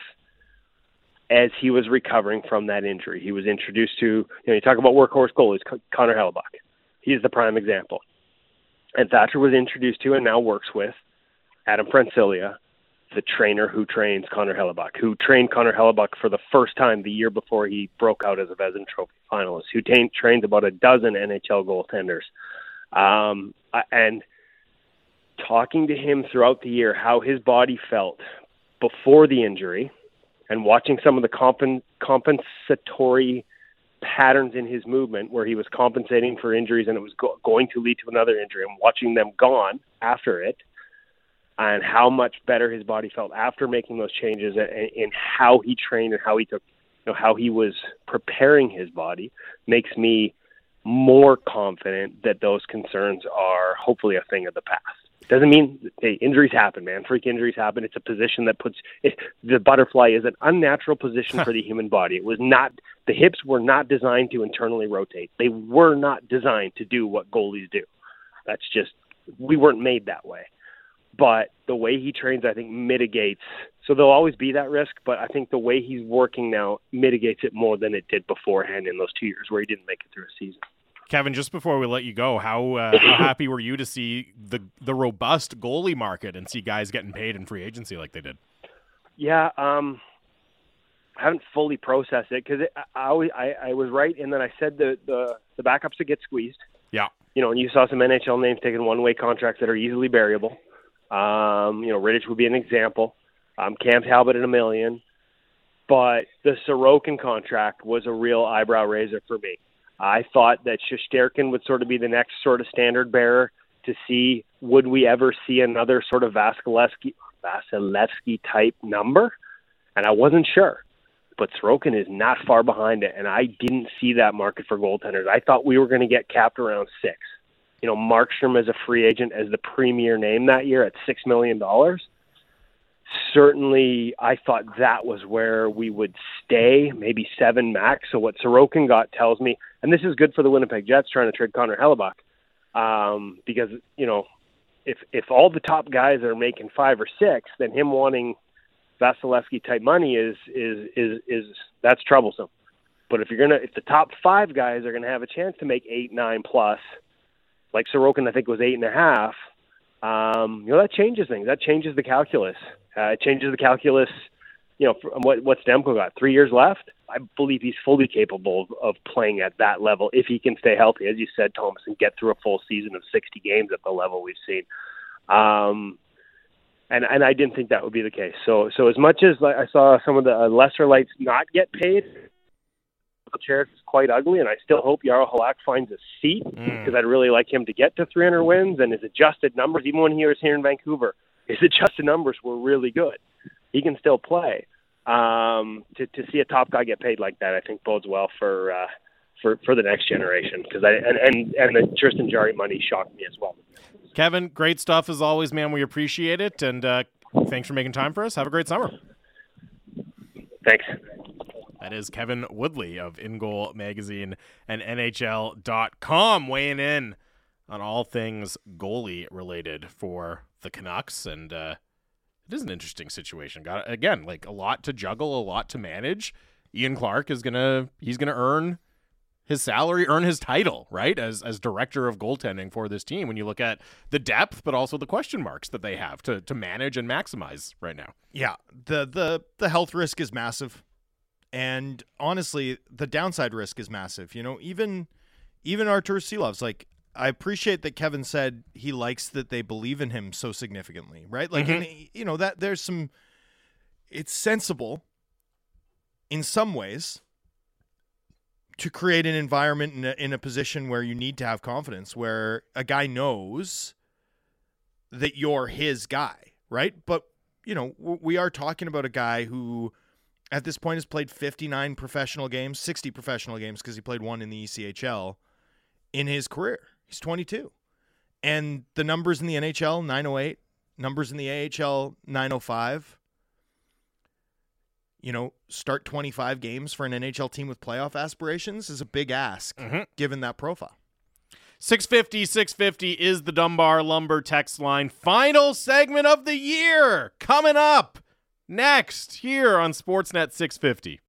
as he was recovering from that injury. He was introduced to, you know, you talk about workhorse goalies, Connor Hellebuyck. He's the prime example. And Thatcher was introduced to and now works with Adam Francilia, the trainer who trains Connor Hellebuyck, who trained Connor Hellebuyck for the first time the year before he broke out as a Vezina Trophy finalist, who ta- trains about a dozen NHL goaltenders. Um, and talking to him throughout the year, how his body felt before the injury, and watching some of the compen- compensatory patterns in his movement where he was compensating for injuries and it was go- going to lead to another injury and watching them gone after it and how much better his body felt after making those changes and, and how he trained and how he took you know how he was preparing his body makes me more confident that those concerns are hopefully a thing of the past doesn't mean hey, injuries happen, man. Freak injuries happen. It's a position that puts it, the butterfly is an unnatural position for the human body. It was not the hips were not designed to internally rotate. They were not designed to do what goalies do. That's just we weren't made that way. But the way he trains, I think, mitigates. So there'll always be that risk, but I think the way he's working now mitigates it more than it did beforehand in those two years where he didn't make it through a season. Kevin, just before we let you go, how uh, how happy were you to see the the robust goalie market and see guys getting paid in free agency like they did? Yeah, um, I haven't fully processed it because I, I always I, I was right in that I said the the the backups would get squeezed. Yeah, you know, and you saw some NHL names taking one way contracts that are easily variable. Um, you know, Rittich would be an example. Um, Cam Talbot at a million, but the Sorokin contract was a real eyebrow raiser for me. I thought that Shesterkin would sort of be the next sort of standard bearer to see would we ever see another sort of Vasilevsky Vasilevsky type number, and I wasn't sure. But Sorokin is not far behind it, and I didn't see that market for goaltenders. I thought we were going to get capped around six. You know, Markstrom as a free agent as the premier name that year at six million dollars certainly I thought that was where we would stay, maybe seven max. So what Sorokin got tells me, and this is good for the Winnipeg Jets trying to trade Connor Hellebuyck, um, because you know if if all the top guys are making five or six, then him wanting Vasilevsky type money is is is is that's troublesome. But if you're gonna if the top five guys are gonna have a chance to make eight nine plus, like Sorokin I think was eight and a half, um, you know that changes things. That changes the calculus. Uh, it changes the calculus. You know, from what what Stamkos got three years left. I believe he's fully capable of, of playing at that level if he can stay healthy, as you said, Thomas, and get through a full season of 60 games at the level we've seen. Um, and and I didn't think that would be the case. So so as much as like, I saw some of the uh, lesser lights not get paid, the chair is quite ugly, and I still hope Jaro Halak finds a seat because Mm. I'd really like him to get to 300 wins and his adjusted numbers, even when he was here in Vancouver, his adjusted numbers were really good. He can still play. Um, to to see a top guy get paid like that, I think bodes well for uh, for for the next generation. Because I and and and the Tristan Jarry money shocked me as well. Kevin, great stuff as always, man. We appreciate it, and uh, thanks for making time for us. Have a great summer. Thanks. That is Kevin Woodley of In Goal Magazine and NHL.com weighing in on all things goalie related for the Canucks. And uh, it is an interesting situation. Got again, like a lot to juggle, a lot to manage. Ian Clark is gonna he's gonna earn his salary, earn his title, right? As as director of goaltending for this team. When you look at the depth, but also the question marks that they have to to manage and maximize right now. Yeah, the the the health risk is massive, and honestly, the downside risk is massive. You know, even even Artur Silovs, like I appreciate that Kevin said he likes that they believe in him so significantly, right? Like, mm-hmm. and, you know that there's some, it's sensible in some ways to create an environment in a, in a position where you need to have confidence, where a guy knows that you're his guy, right? But you know, we are talking about a guy who at this point has played 59 professional games, 60 professional games because he played one in the ECHL in his career. He's 22. And the numbers in the NHL 908, numbers in the AHL 905. You know, start 25 games for an NHL team with playoff aspirations is a big ask Mhm. given that profile. 650 650 is the Dunbar Lumber text line. Final segment of the year coming up next here on Sportsnet 650.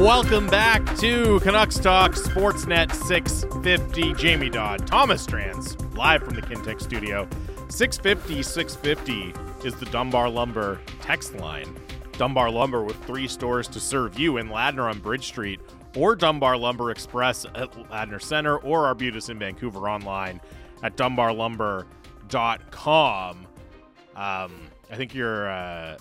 Welcome back to Canucks Talk Sportsnet 650. Jamie Dodd, Thomas Drance, live from the Kintec studio. 650 650 is the Dunbar Lumber text line. Dunbar Lumber with three stores to serve you in Ladner on Bridge Street or Dunbar Lumber Express at Ladner Center or Arbutus in Vancouver online at dunbarlumber.com. com. Um, I think your uh,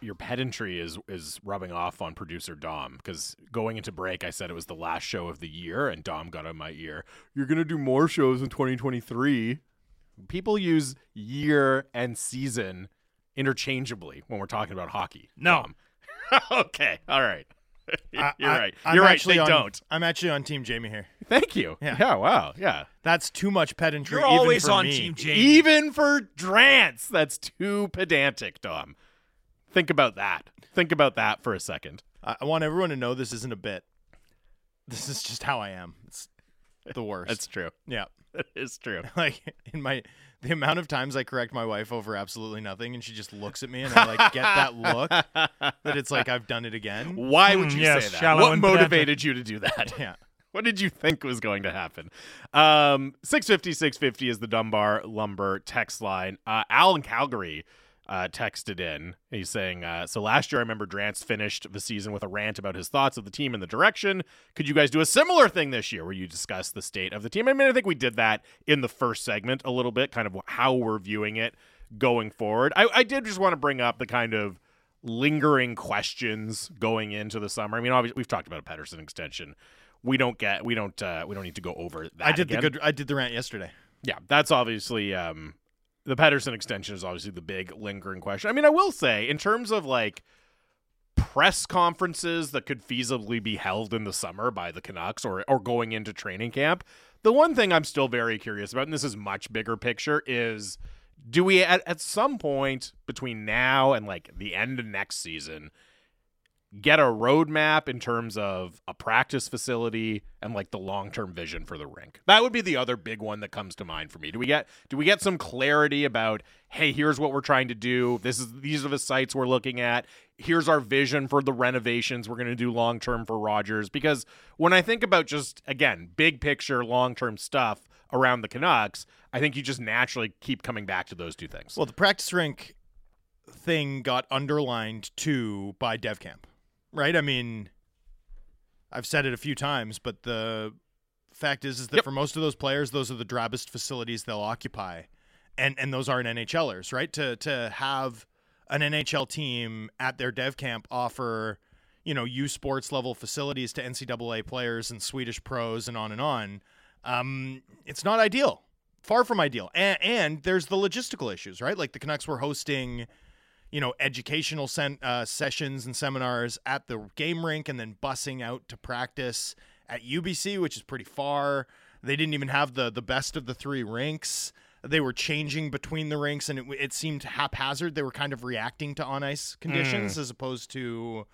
your pedantry is is rubbing off on producer Dom because going into break, I said it was the last show of the year, and Dom got on my ear. You're gonna do more shows in 2023. People use year and season interchangeably when we're talking about hockey. No. Dom. okay, all right. You're I- right. I'm You're right. actually They on- don't. I'm actually on Team Jamie here. Thank you. Yeah. yeah. Wow. Yeah. That's too much pedantry. You're always on me. Team Jamie. Even for Drance, that's too pedantic, Dom. Think about that. Think about that for a second. I I want everyone to know this isn't a bit. This is just how I am. It's the worst. That's true. yeah. That is true. Like in my the amount of times I correct my wife over absolutely nothing and she just looks at me and I like get that look that it's like I've done it again. Why would Hmm, you yes, say that? What and pedantic. motivated you to do that? Yeah. What did you think was going to happen? Um, 650, 650 is the Dunbar Lumber text line. Uh, Al in Calgary uh, texted in. He's saying, uh, So last year, I remember Drance finished the season with a rant about his thoughts of the team and the direction. Could you guys do a similar thing this year where you discuss the state of the team? I mean, I think we did that in the first segment a little bit, kind of how we're viewing it going forward. I, I did just want to bring up the kind of lingering questions going into the summer. I mean, obviously, we've talked about a Pettersson extension. We don't get, we don't, uh, we don't need to go over that. I did again. the good I did the rant yesterday. Yeah, that's obviously um, the Pettersson extension is obviously the big lingering question. I mean, I will say in terms of like press conferences that could feasibly be held in the summer by the Canucks or or going into training camp, the one thing I'm still very curious about, and this is much bigger picture, is do we at, at some point between now and like the end of next season get a roadmap in terms of a practice facility and like the long-term vision for the rink. That would be the other big one that comes to mind for me. Do we get do we get some clarity about hey, here's what we're trying to do. This is these are the sites we're looking at. Here's our vision for the renovations we're going to do long-term for Rogers because when I think about just again, big picture long-term stuff around the Canucks, I think you just naturally keep coming back to those two things. Well, the practice rink thing got underlined too by Dev Camp, right? I mean, I've said it a few times, but the fact is, is that Yep. for most of those players, those are the drabbest facilities they'll occupy, and and those aren't NHLers, right? To to have an NHL team at their Dev Camp offer, you know, U Sports level facilities to NCAA players and Swedish pros and on and on. Um, it's not ideal far from ideal. And, and there's the logistical issues, right? Like the Canucks were hosting, you know, educational sen- uh, sessions and seminars at the game rink and then busing out to practice at UBC, which is pretty far. They didn't even have the the best of the three rinks. They were changing between the rinks, and it, it seemed haphazard. They were kind of reacting to on ice conditions as opposed to,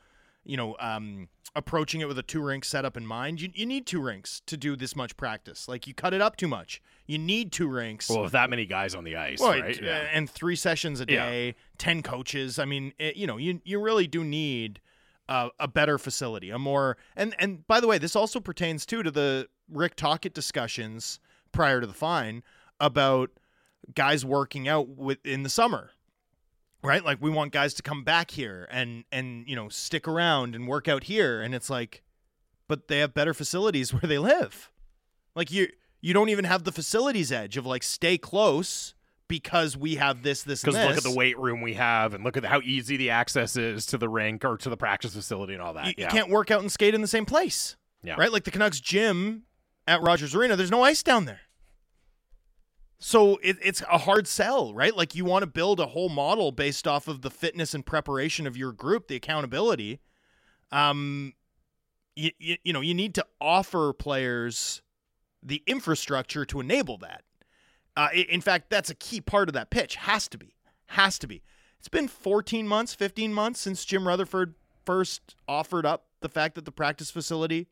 you know, um, approaching it with a two rink setup in mind. You, you need two rinks to do this much practice. Like you cut it up too much. You need two rinks. well, with that many guys on the ice, Well, right? uh, and three sessions a Yeah. day, ten coaches. I mean, it, you know, you you really do need a, a better facility, a more and and by the way, this also pertains too to the Rick Tocchet discussions prior to the fine about guys working out with in the summer. Right? Like we want guys to come back here and and you know, stick around and work out here and it's like but they have better facilities where they live. Like you you don't even have the facilities edge of like stay close because we have this this Because look at the weight room we have, and look at how easy the access is to the rink or to the practice facility and all that. you, yeah. you can't work out and skate in the same place. Yeah. Right? Like the Canucks gym at Rogers Arena, there's no ice down there. So it, it's a hard sell, right? Like you want to build a whole model based off of the fitness and preparation of your group, the accountability. Um, you, you, you know, you need to offer players the infrastructure to enable that. Uh, in fact, that's a key part of that pitch. Has to be. Has to be. It's been 14 months, 15 months since Jim Rutherford first offered up the fact that the practice facility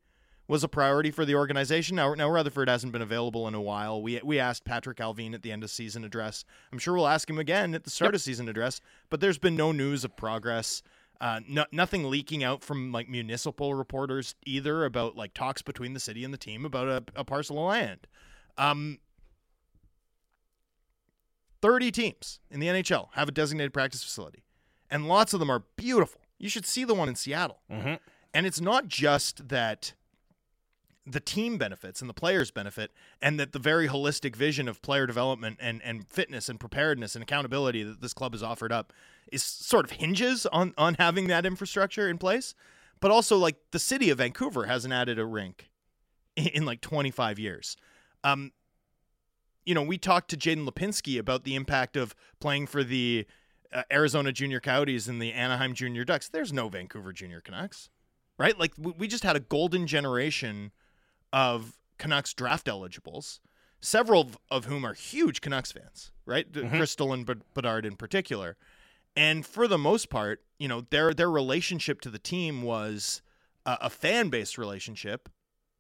was a priority for the organization. Now, now Rutherford hasn't been available in a while. We we asked Patrik Allvin at the end of season address. I'm sure we'll ask him again at the start of season address. But there's been no news of progress. Uh, no, nothing leaking out from like municipal reporters either about like talks between the city and the team about a, a parcel of land. Um, 30 teams in the NHL have a designated practice facility, and lots of them are beautiful. You should see the one in Seattle. Mhm. And it's not just that the team benefits and the players benefit, and that the very holistic vision of player development and, and fitness and preparedness and accountability that this club has offered up is sort of hinges on on having that infrastructure in place. But also, like the city of Vancouver hasn't added a rink in, in like 25 years. Um, you know, we talked to Jaden Lipinski about the impact of playing for the uh, Arizona Junior Coyotes and the Anaheim Junior Ducks. There's no Vancouver Junior Canucks, right? Like we, we just had a golden generation of Canucks draft eligibles, several of, of whom are huge Canucks fans, right? Mm-hmm. Cristall and Bedard in particular. And for the most part, you know, their their relationship to the team was a, a fan based relationship,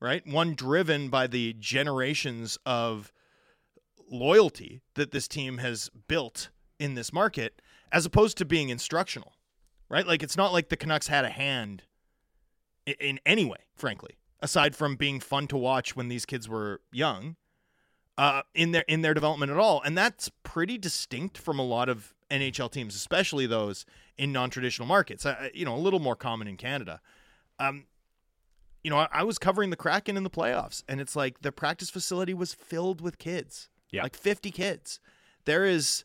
right? One driven by the generations of loyalty that this team has built in this market, as opposed to being instructional, right? Like it's not like the Canucks had a hand in, in any way, frankly, aside from being fun to watch when these kids were young. Uh, in their in their development at all, and that's pretty distinct from a lot of NHL teams, especially those in non-traditional markets. Uh, you know, a little more common in Canada. Um, you know, I, I was covering the Kraken in the playoffs, and it's like the practice facility was filled with kids, Yeah. like fifty kids. There is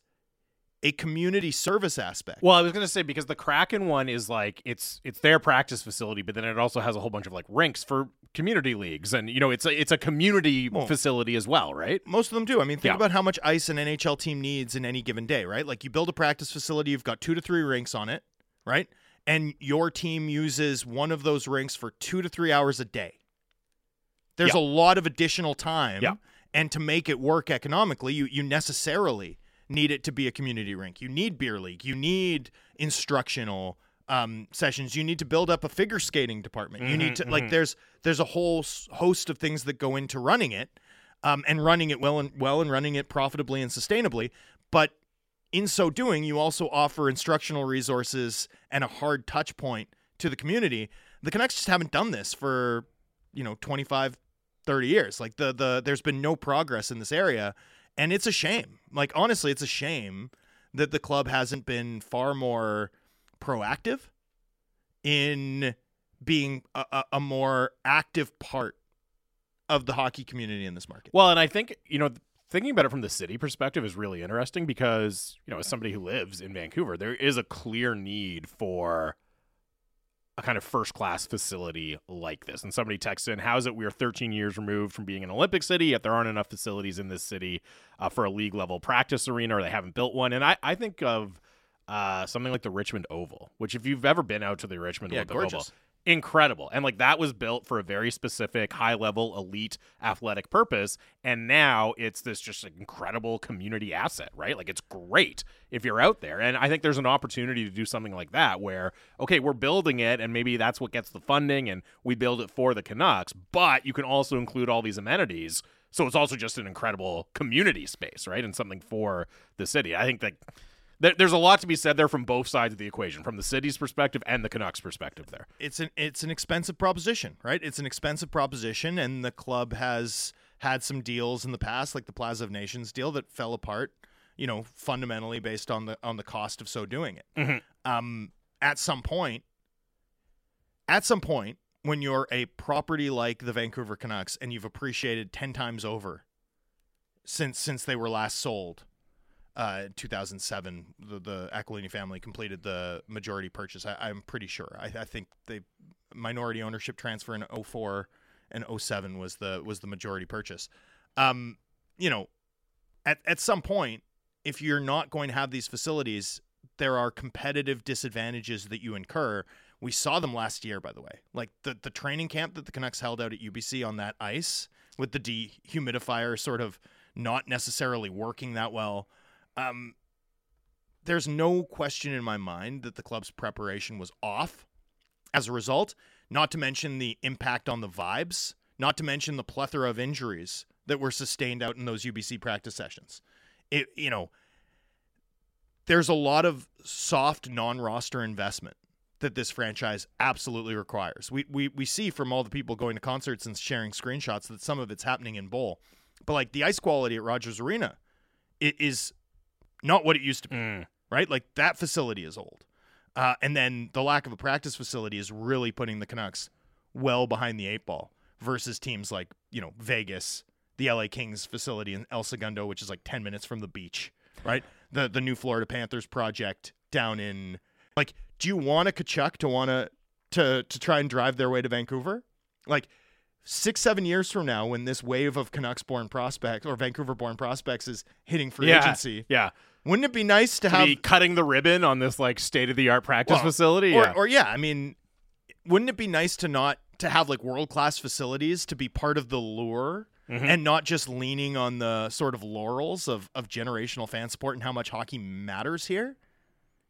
a community service aspect. Well, I was gonna say because the Kraken one is like it's it's their practice facility, but then it also has a whole bunch of like rinks for community leagues, and you know it's a it's a community Well- facility as well, right? Most of them do. I mean, think Yeah. about how much ice an NHL team needs in any given day, right? Like you build a practice facility, you've got two to three rinks on it, right? And your team uses one of those rinks for two to three hours a day. There's Yeah. a lot of additional time. Yeah. And to make it work economically, you, you necessarily need it to be a community rink. You need beer league. You need instructional um, sessions. You need to build up a figure skating department. You need to like there's there's a whole host of things that go into running it, um, and running it well and well and running it profitably and sustainably. But in so doing, you also offer instructional resources and a hard touch point to the community. The Canucks just haven't done this for, you know, 25, 30 years. Like the the there's been no progress in this area, and it's a shame. Like honestly, it's a shame that the club hasn't been far more proactive in being a, a, more active part of the hockey community in this market. Well, and I think you know thinking about it from the city perspective is really interesting because you know as somebody who lives in Vancouver, there is a clear need for a kind of first class facility like this. And somebody texted in, "How is it we are 13 years removed from being an Olympic city, yet there aren't enough facilities in this city uh, for a league level practice arena, or they haven't built one?" And I I think of uh, something like the Richmond Oval, which if you've ever been out to the Richmond Yeah, Olympic gorgeous. Oval, incredible. And like that was built for a very specific high level elite athletic purpose. And now it's this just incredible community asset, right? Like it's great if you're out there. And I think there's an opportunity to do something like that where, okay, we're building it and maybe that's what gets the funding and we build it for the Canucks, but you can also include all these amenities. So it's also just an incredible community space, right? And something for the city. I think that there- there's a lot to be said there from both sides of the equation, from the city's perspective and the Canucks' perspective there. it's an it's an expensive proposition, right? It's an expensive proposition, and the club has had some deals in the past, like the Plaza of Nations deal, that fell apart. You know, fundamentally based on the on the cost of so doing it. Um, at some point, at some point, when you're a property like the Vancouver Canucks and you've appreciated ten times over since since they were last sold, uh, 2007, the, the Aquilini family completed the majority purchase. I, I'm pretty sure. I, I think they minority ownership transfer in 04 and 07 was the was the majority purchase. Um, you know, at at some point, if you're not going to have these facilities, there are competitive disadvantages that you incur. We saw them last year, by the way. Like the the training camp that the Canucks held out at UBC on that ice with the dehumidifier sort of not necessarily working that well. Um, there's no question in my mind that the club's preparation was off as a result, not to mention the impact on the vibes, not to mention the plethora of injuries that were sustained out in those UBC practice sessions. It, you know, there's a lot of soft non-roster investment that this franchise absolutely requires. We, we we see from all the people going to concerts and sharing screenshots that some of it's happening in bowl. But like the ice quality at Rogers Arena, it is not what it used to be right? Like that facility is old. Uh, and then the lack of a practice facility is really putting the Canucks well behind the eight ball versus teams like you know Vegas, the LA Kings facility in El Segundo, which is like ten minutes from the beach, right? The the new Florida Panthers project down in like, do you want a Tkachuk to want to to to try and drive their way to Vancouver? Like six seven years from now, when this wave of Canucks born prospects or Vancouver born prospects is hitting free yeah, agency, yeah. wouldn't it be nice to To have be cutting the ribbon on this like state of the art practice Well, facility. or, yeah. or yeah, I mean, wouldn't it be nice to not to have like world class facilities to be part of the lure Mm-hmm. and not just leaning on the sort of laurels of of generational fan support and how much hockey matters here?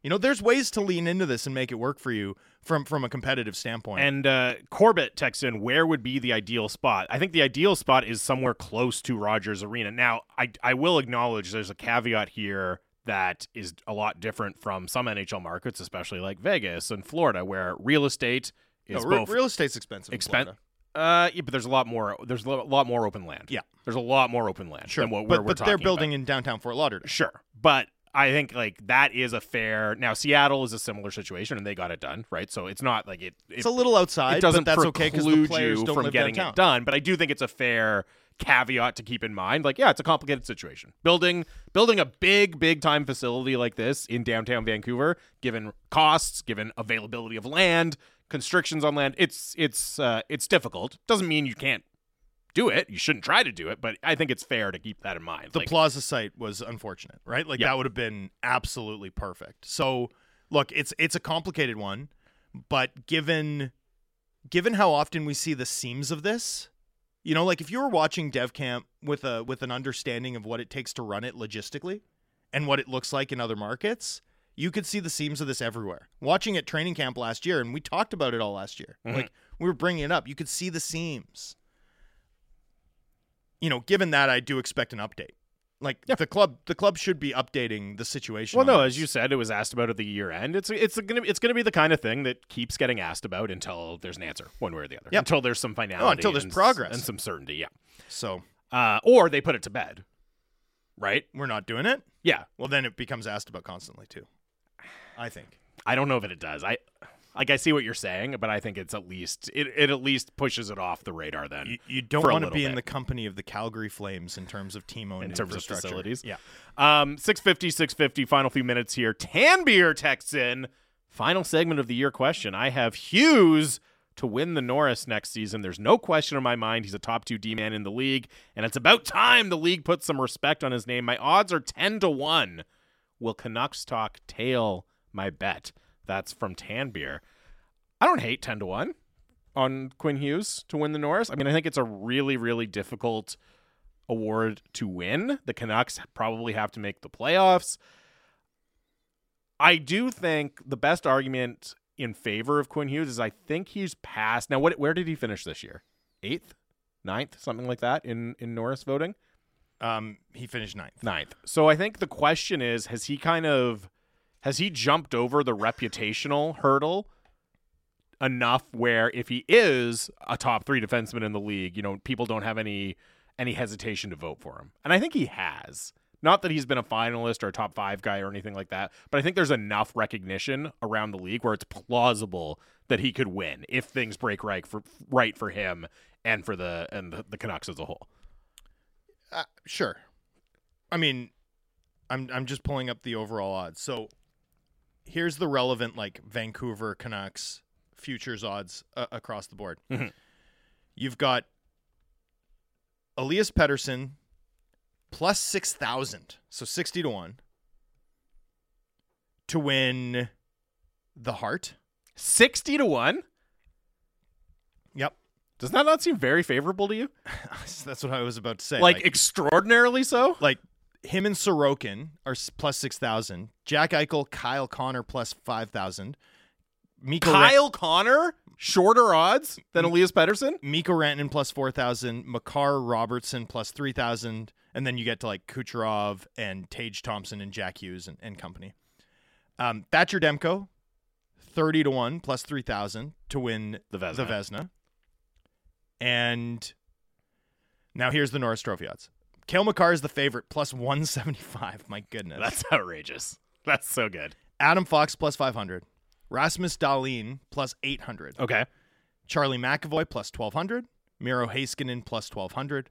You know, there's ways to lean into this and make it work for you from from a competitive standpoint. And uh, Corbett texts in, where would be the ideal spot? I think the ideal spot is somewhere close to Rogers Arena. Now, I, I will acknowledge there's a caveat here that is a lot different from some NHL markets, especially like Vegas and Florida, where real estate No, is re- both real estate's expensive. expen-. Uh, yeah, but there's a lot more. There's a lot more open land. Yeah. there's a lot more open land Sure, than what but, we're, but they're building about. in downtown Fort Lauderdale. Sure, but I think like that is a fair. Now Seattle is a similar situation, and they got it done right. So it's not like it. it It's a little outside, it doesn't but that's okay because the preclude players you don't from getting downtown. it done. But I do think it's a fair caveat to keep in mind. Like, yeah, it's a complicated situation. Building building a big, big time facility like this in downtown Vancouver, given costs, given availability of land, constrictions on land, it's it's uh, it's difficult. Doesn't mean you can't do it. You shouldn't try to do it, but I think it's fair to keep that in mind. the Like, plaza site was unfortunate right like Yeah. that would have been absolutely perfect so look it's it's a complicated one but given given how often we see the seams of this you know like if you were watching dev camp with a with an understanding of what it takes to run it logistically and what it looks like in other markets you could see the seams of this everywhere watching at training camp last year and we talked about it all last year Mhm. like we were bringing it up you could see the seams you know, given that, I do expect an update. Like the club, the club should be updating the situation. Well, no, this. as you said, it was asked about at the year end. It's it's gonna it's gonna be the kind of thing that keeps getting asked about until there's an answer, one way or the other. Yep. Until there's some finality. Oh, until there's and progress. and some certainty. Yeah. So Uh, or they put it to bed. Right. we're not doing it. Yeah. Well, then it becomes asked about constantly too. I think. I don't know that it does. I like I see what you're saying, but I think it's at least it, it at least pushes it off the radar then. You, you don't want to be in the company of the Calgary Flames in terms of team owned in terms of facilities. Yeah. Um, 650, 650, final few minutes here. Tanbeer texts in. Final segment of the year question. I have Hughes to win the Norris next season. There's no question in my mind he's a top two D man in the league, and it's about time the league puts some respect on his name. My odds are 10 to 1. Will Canucks talk tail my bet? That's from Tanbeer. I don't hate 10 to 1 on Quinn Hughes to win the Norris. I mean, I think it's a really, really difficult award to win. The Canucks probably have to make the playoffs. I do think the best argument in favor of Quinn Hughes is I think he's passed. Now, what? Where did he finish this year? Eighth, ninth, something like that in in Norris voting. Um, he finished ninth. Ninth. So I think the question is, has he kind of has he jumped over the reputational hurdle enough where if he is a top three defenseman in the league, you know, people don't have any any hesitation to vote for him. And I think he has. Not that he's been a finalist or a top five guy or anything like that, but I think there's enough recognition around the league where it's plausible that he could win if things break right for right for him and for the and the, the Canucks as a whole. Uh, sure. I mean, I'm I'm just pulling up the overall odds. So here's the relevant like Vancouver Canucks futures odds uh, across the board. Mhm. You've got Elias Pettersson plus six thousand, so sixty to one to win the Hart. 60 to 1? Yep, Does that not seem very favorable to you? that's what I was about to say. Like, extraordinarily so? like him and Sorokin are plus six thousand. Jack Eichel, Kyle Connor plus five thousand. Mikko Ran- Kyle Connor shorter odds than Elias Pettersson? Mikko Rantanen plus four thousand. Makar Robertson plus three thousand, and then you get to like Kucherov and Tage Thompson and Jack Hughes and, and company. Um, Thatcher Demko, thirty to one plus three thousand to win The Vezina. The Vesna. And now here's the Norris Trophy odds. Cale Makar is the favorite, plus 175. My goodness. That's outrageous. That's so good. Adam Fox, plus 500. Rasmus Dahlin, plus 800. Okay. Charlie McAvoy, plus 1200. Miro Heiskanen plus 1200,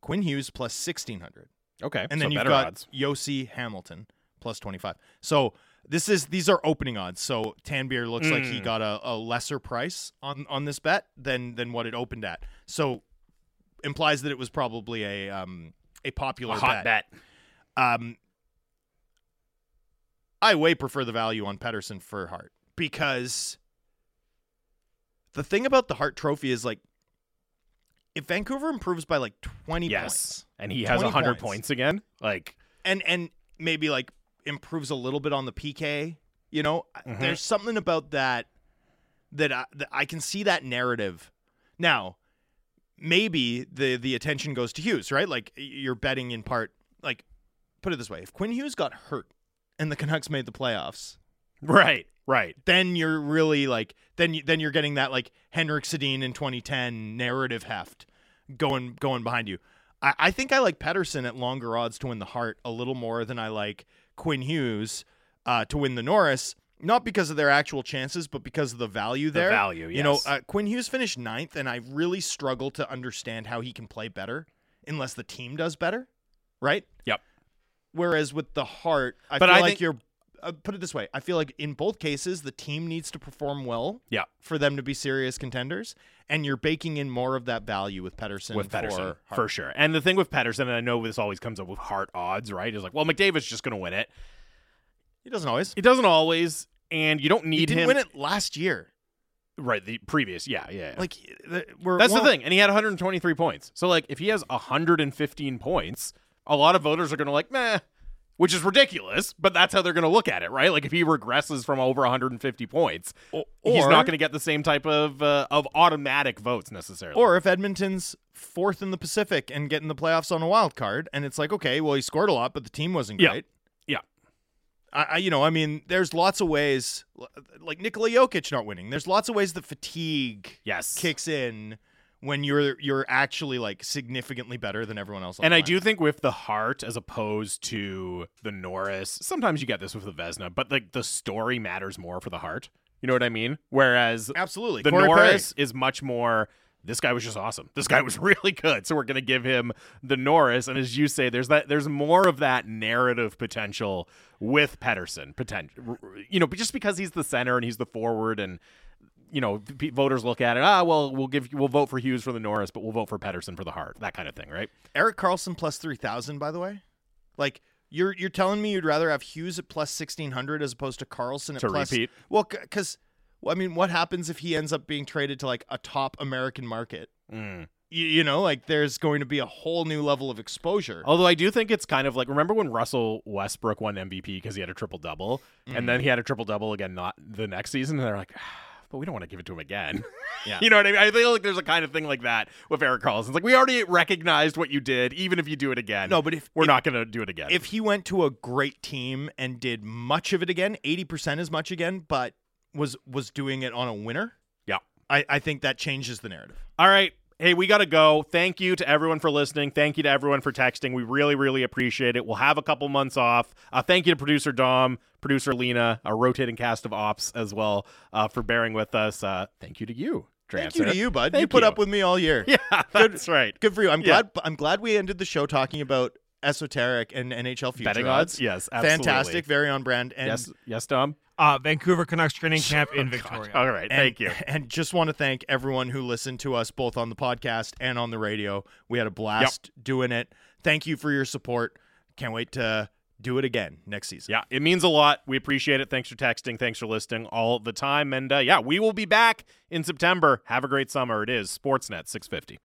Quinn Hughes plus 1600. Okay. And so then you've got odds. Yossi Hamilton plus 25. So this is these are opening odds. So Tanbeer looks like he Mm. got a, a lesser price on on this bet than than what it opened at. So implies that it was probably a um a popular A hot bet. Um I way prefer the value on Pettersson for Hart because the thing about the Hart trophy is like if Vancouver improves by like 20 Yes. points And he has 20 100 points. points again. Like, and and maybe like improves a little bit on the PK. You know, Mhm. there's something about that that I, that I can see that narrative. Now, maybe the the attention goes to Hughes, right? Like you're betting in part. Like, put it this way: if Quinn Hughes got hurt and the Canucks made the playoffs, right, right. then you're really like then you, then you're getting that like Henrik Sedin in 2010 narrative heft going going behind you. I, I think I like Pettersson at longer odds to win the Hart a little more than I like Quinn Hughes uh, to win the Norris. Not because of their actual chances, but because of the value there. The value, You know, yes. uh, Quinn Hughes finished ninth, and I really struggle to understand how he can play better unless the team does better, right? Yep. Whereas with the Hart, I But feel I like think- you're. Uh, put it this way: I feel like in both cases, the team needs to perform well Yeah. for them to be serious contenders, and you're baking in more of that value with Pettersson. with Pettersson for, for, sure. And the thing with Pettersson, and I know this always comes up with Hart odds, right? Is like, well, McDavid's just going to win it. He doesn't always. He doesn't always, and you don't need He didn't him. win it last year. Right, the previous, yeah, yeah. yeah. Like the- we're, that's the thing, and he had 123 points. So like, if he has 115 points, a lot of voters are going to like, meh, which is ridiculous. But that's how they're going to look at it, right? Like, if he regresses from over 150 points, o- he's not going to get the same type of uh, of automatic votes necessarily. Or if Edmonton's fourth in the Pacific and getting the playoffs on a wild card, and it's like, okay, well, he scored a lot, but the team wasn't Yeah. great. I, I, you know, I mean, there's lots of ways, like Nikola Jokic not winning. There's lots of ways that fatigue yes, kicks in when you're you're actually like significantly better than everyone else. And I do think with the Hart as opposed to the Norris, sometimes you get this with the Vesna, but like the story matters more for the Hart. You know what I mean? Whereas absolutely the Corey Perry. Norris is much more this guy was just awesome. This guy was really good. So we're gonna give him the Norris. And as you say, there's that there's more of that narrative potential with Pettersson. Potential you know, but just because he's the center and he's the forward and you know, voters look at it. Ah, well, we'll give we'll vote for Hughes for the Norris, but we'll vote for Pettersson for the Hart. That kind of thing, right? Erik Karlsson plus three thousand. By the way, like you're you're telling me you'd rather have Hughes at plus sixteen hundred as opposed to Karlsson at To plus. repeat? Well, because well, I mean, what happens if he ends up being traded to like a top American market? Mm. You, you know, like there's going to be a whole new level of exposure. Although I do think it's kind of like remember when Russell Westbrook won MVP because he had a triple double, and then he had a triple double again not the next season, and they're like, "Ah, but we don't want to give it to him again. Yeah. you know what I mean? I feel like there's a kind of thing like that with Erik Karlsson. It's like we already recognized what you did, even if you do it again. No, but if we're if- not going to do it again. If he went to a great team and did much of it again, eighty percent as much again, but was was doing it on a winner, yeah. I, I think that changes the narrative. All right. Hey, we got to go. Thank you to everyone for listening. Thank you to everyone for texting. We really, really appreciate it. We'll have a couple months off. Uh, thank you to producer Dom, producer Lena, a rotating cast of ops as well uh, for bearing with us. Uh, thank you to you, Thank you to you, bud. you put you. up with me all year. Yeah, that's right. Good for you. I'm Yeah. glad. I'm glad we ended the show talking about esoteric and NHL future Betting odds? Yes, absolutely. fantastic, very on brand. And, yes, yes, Dom. Uh, Vancouver Canucks training camp in Victoria. All right, and- thank you. And just want to thank everyone who listened to us both on the podcast and on the radio. We had a blast doing it. Thank you for your support. Can't wait to do it again next season. Yeah, it means a lot. We appreciate it. Thanks for texting. Thanks for listening all the time. And uh, yeah, we will be back in September. Have a great summer. It is Sportsnet 650.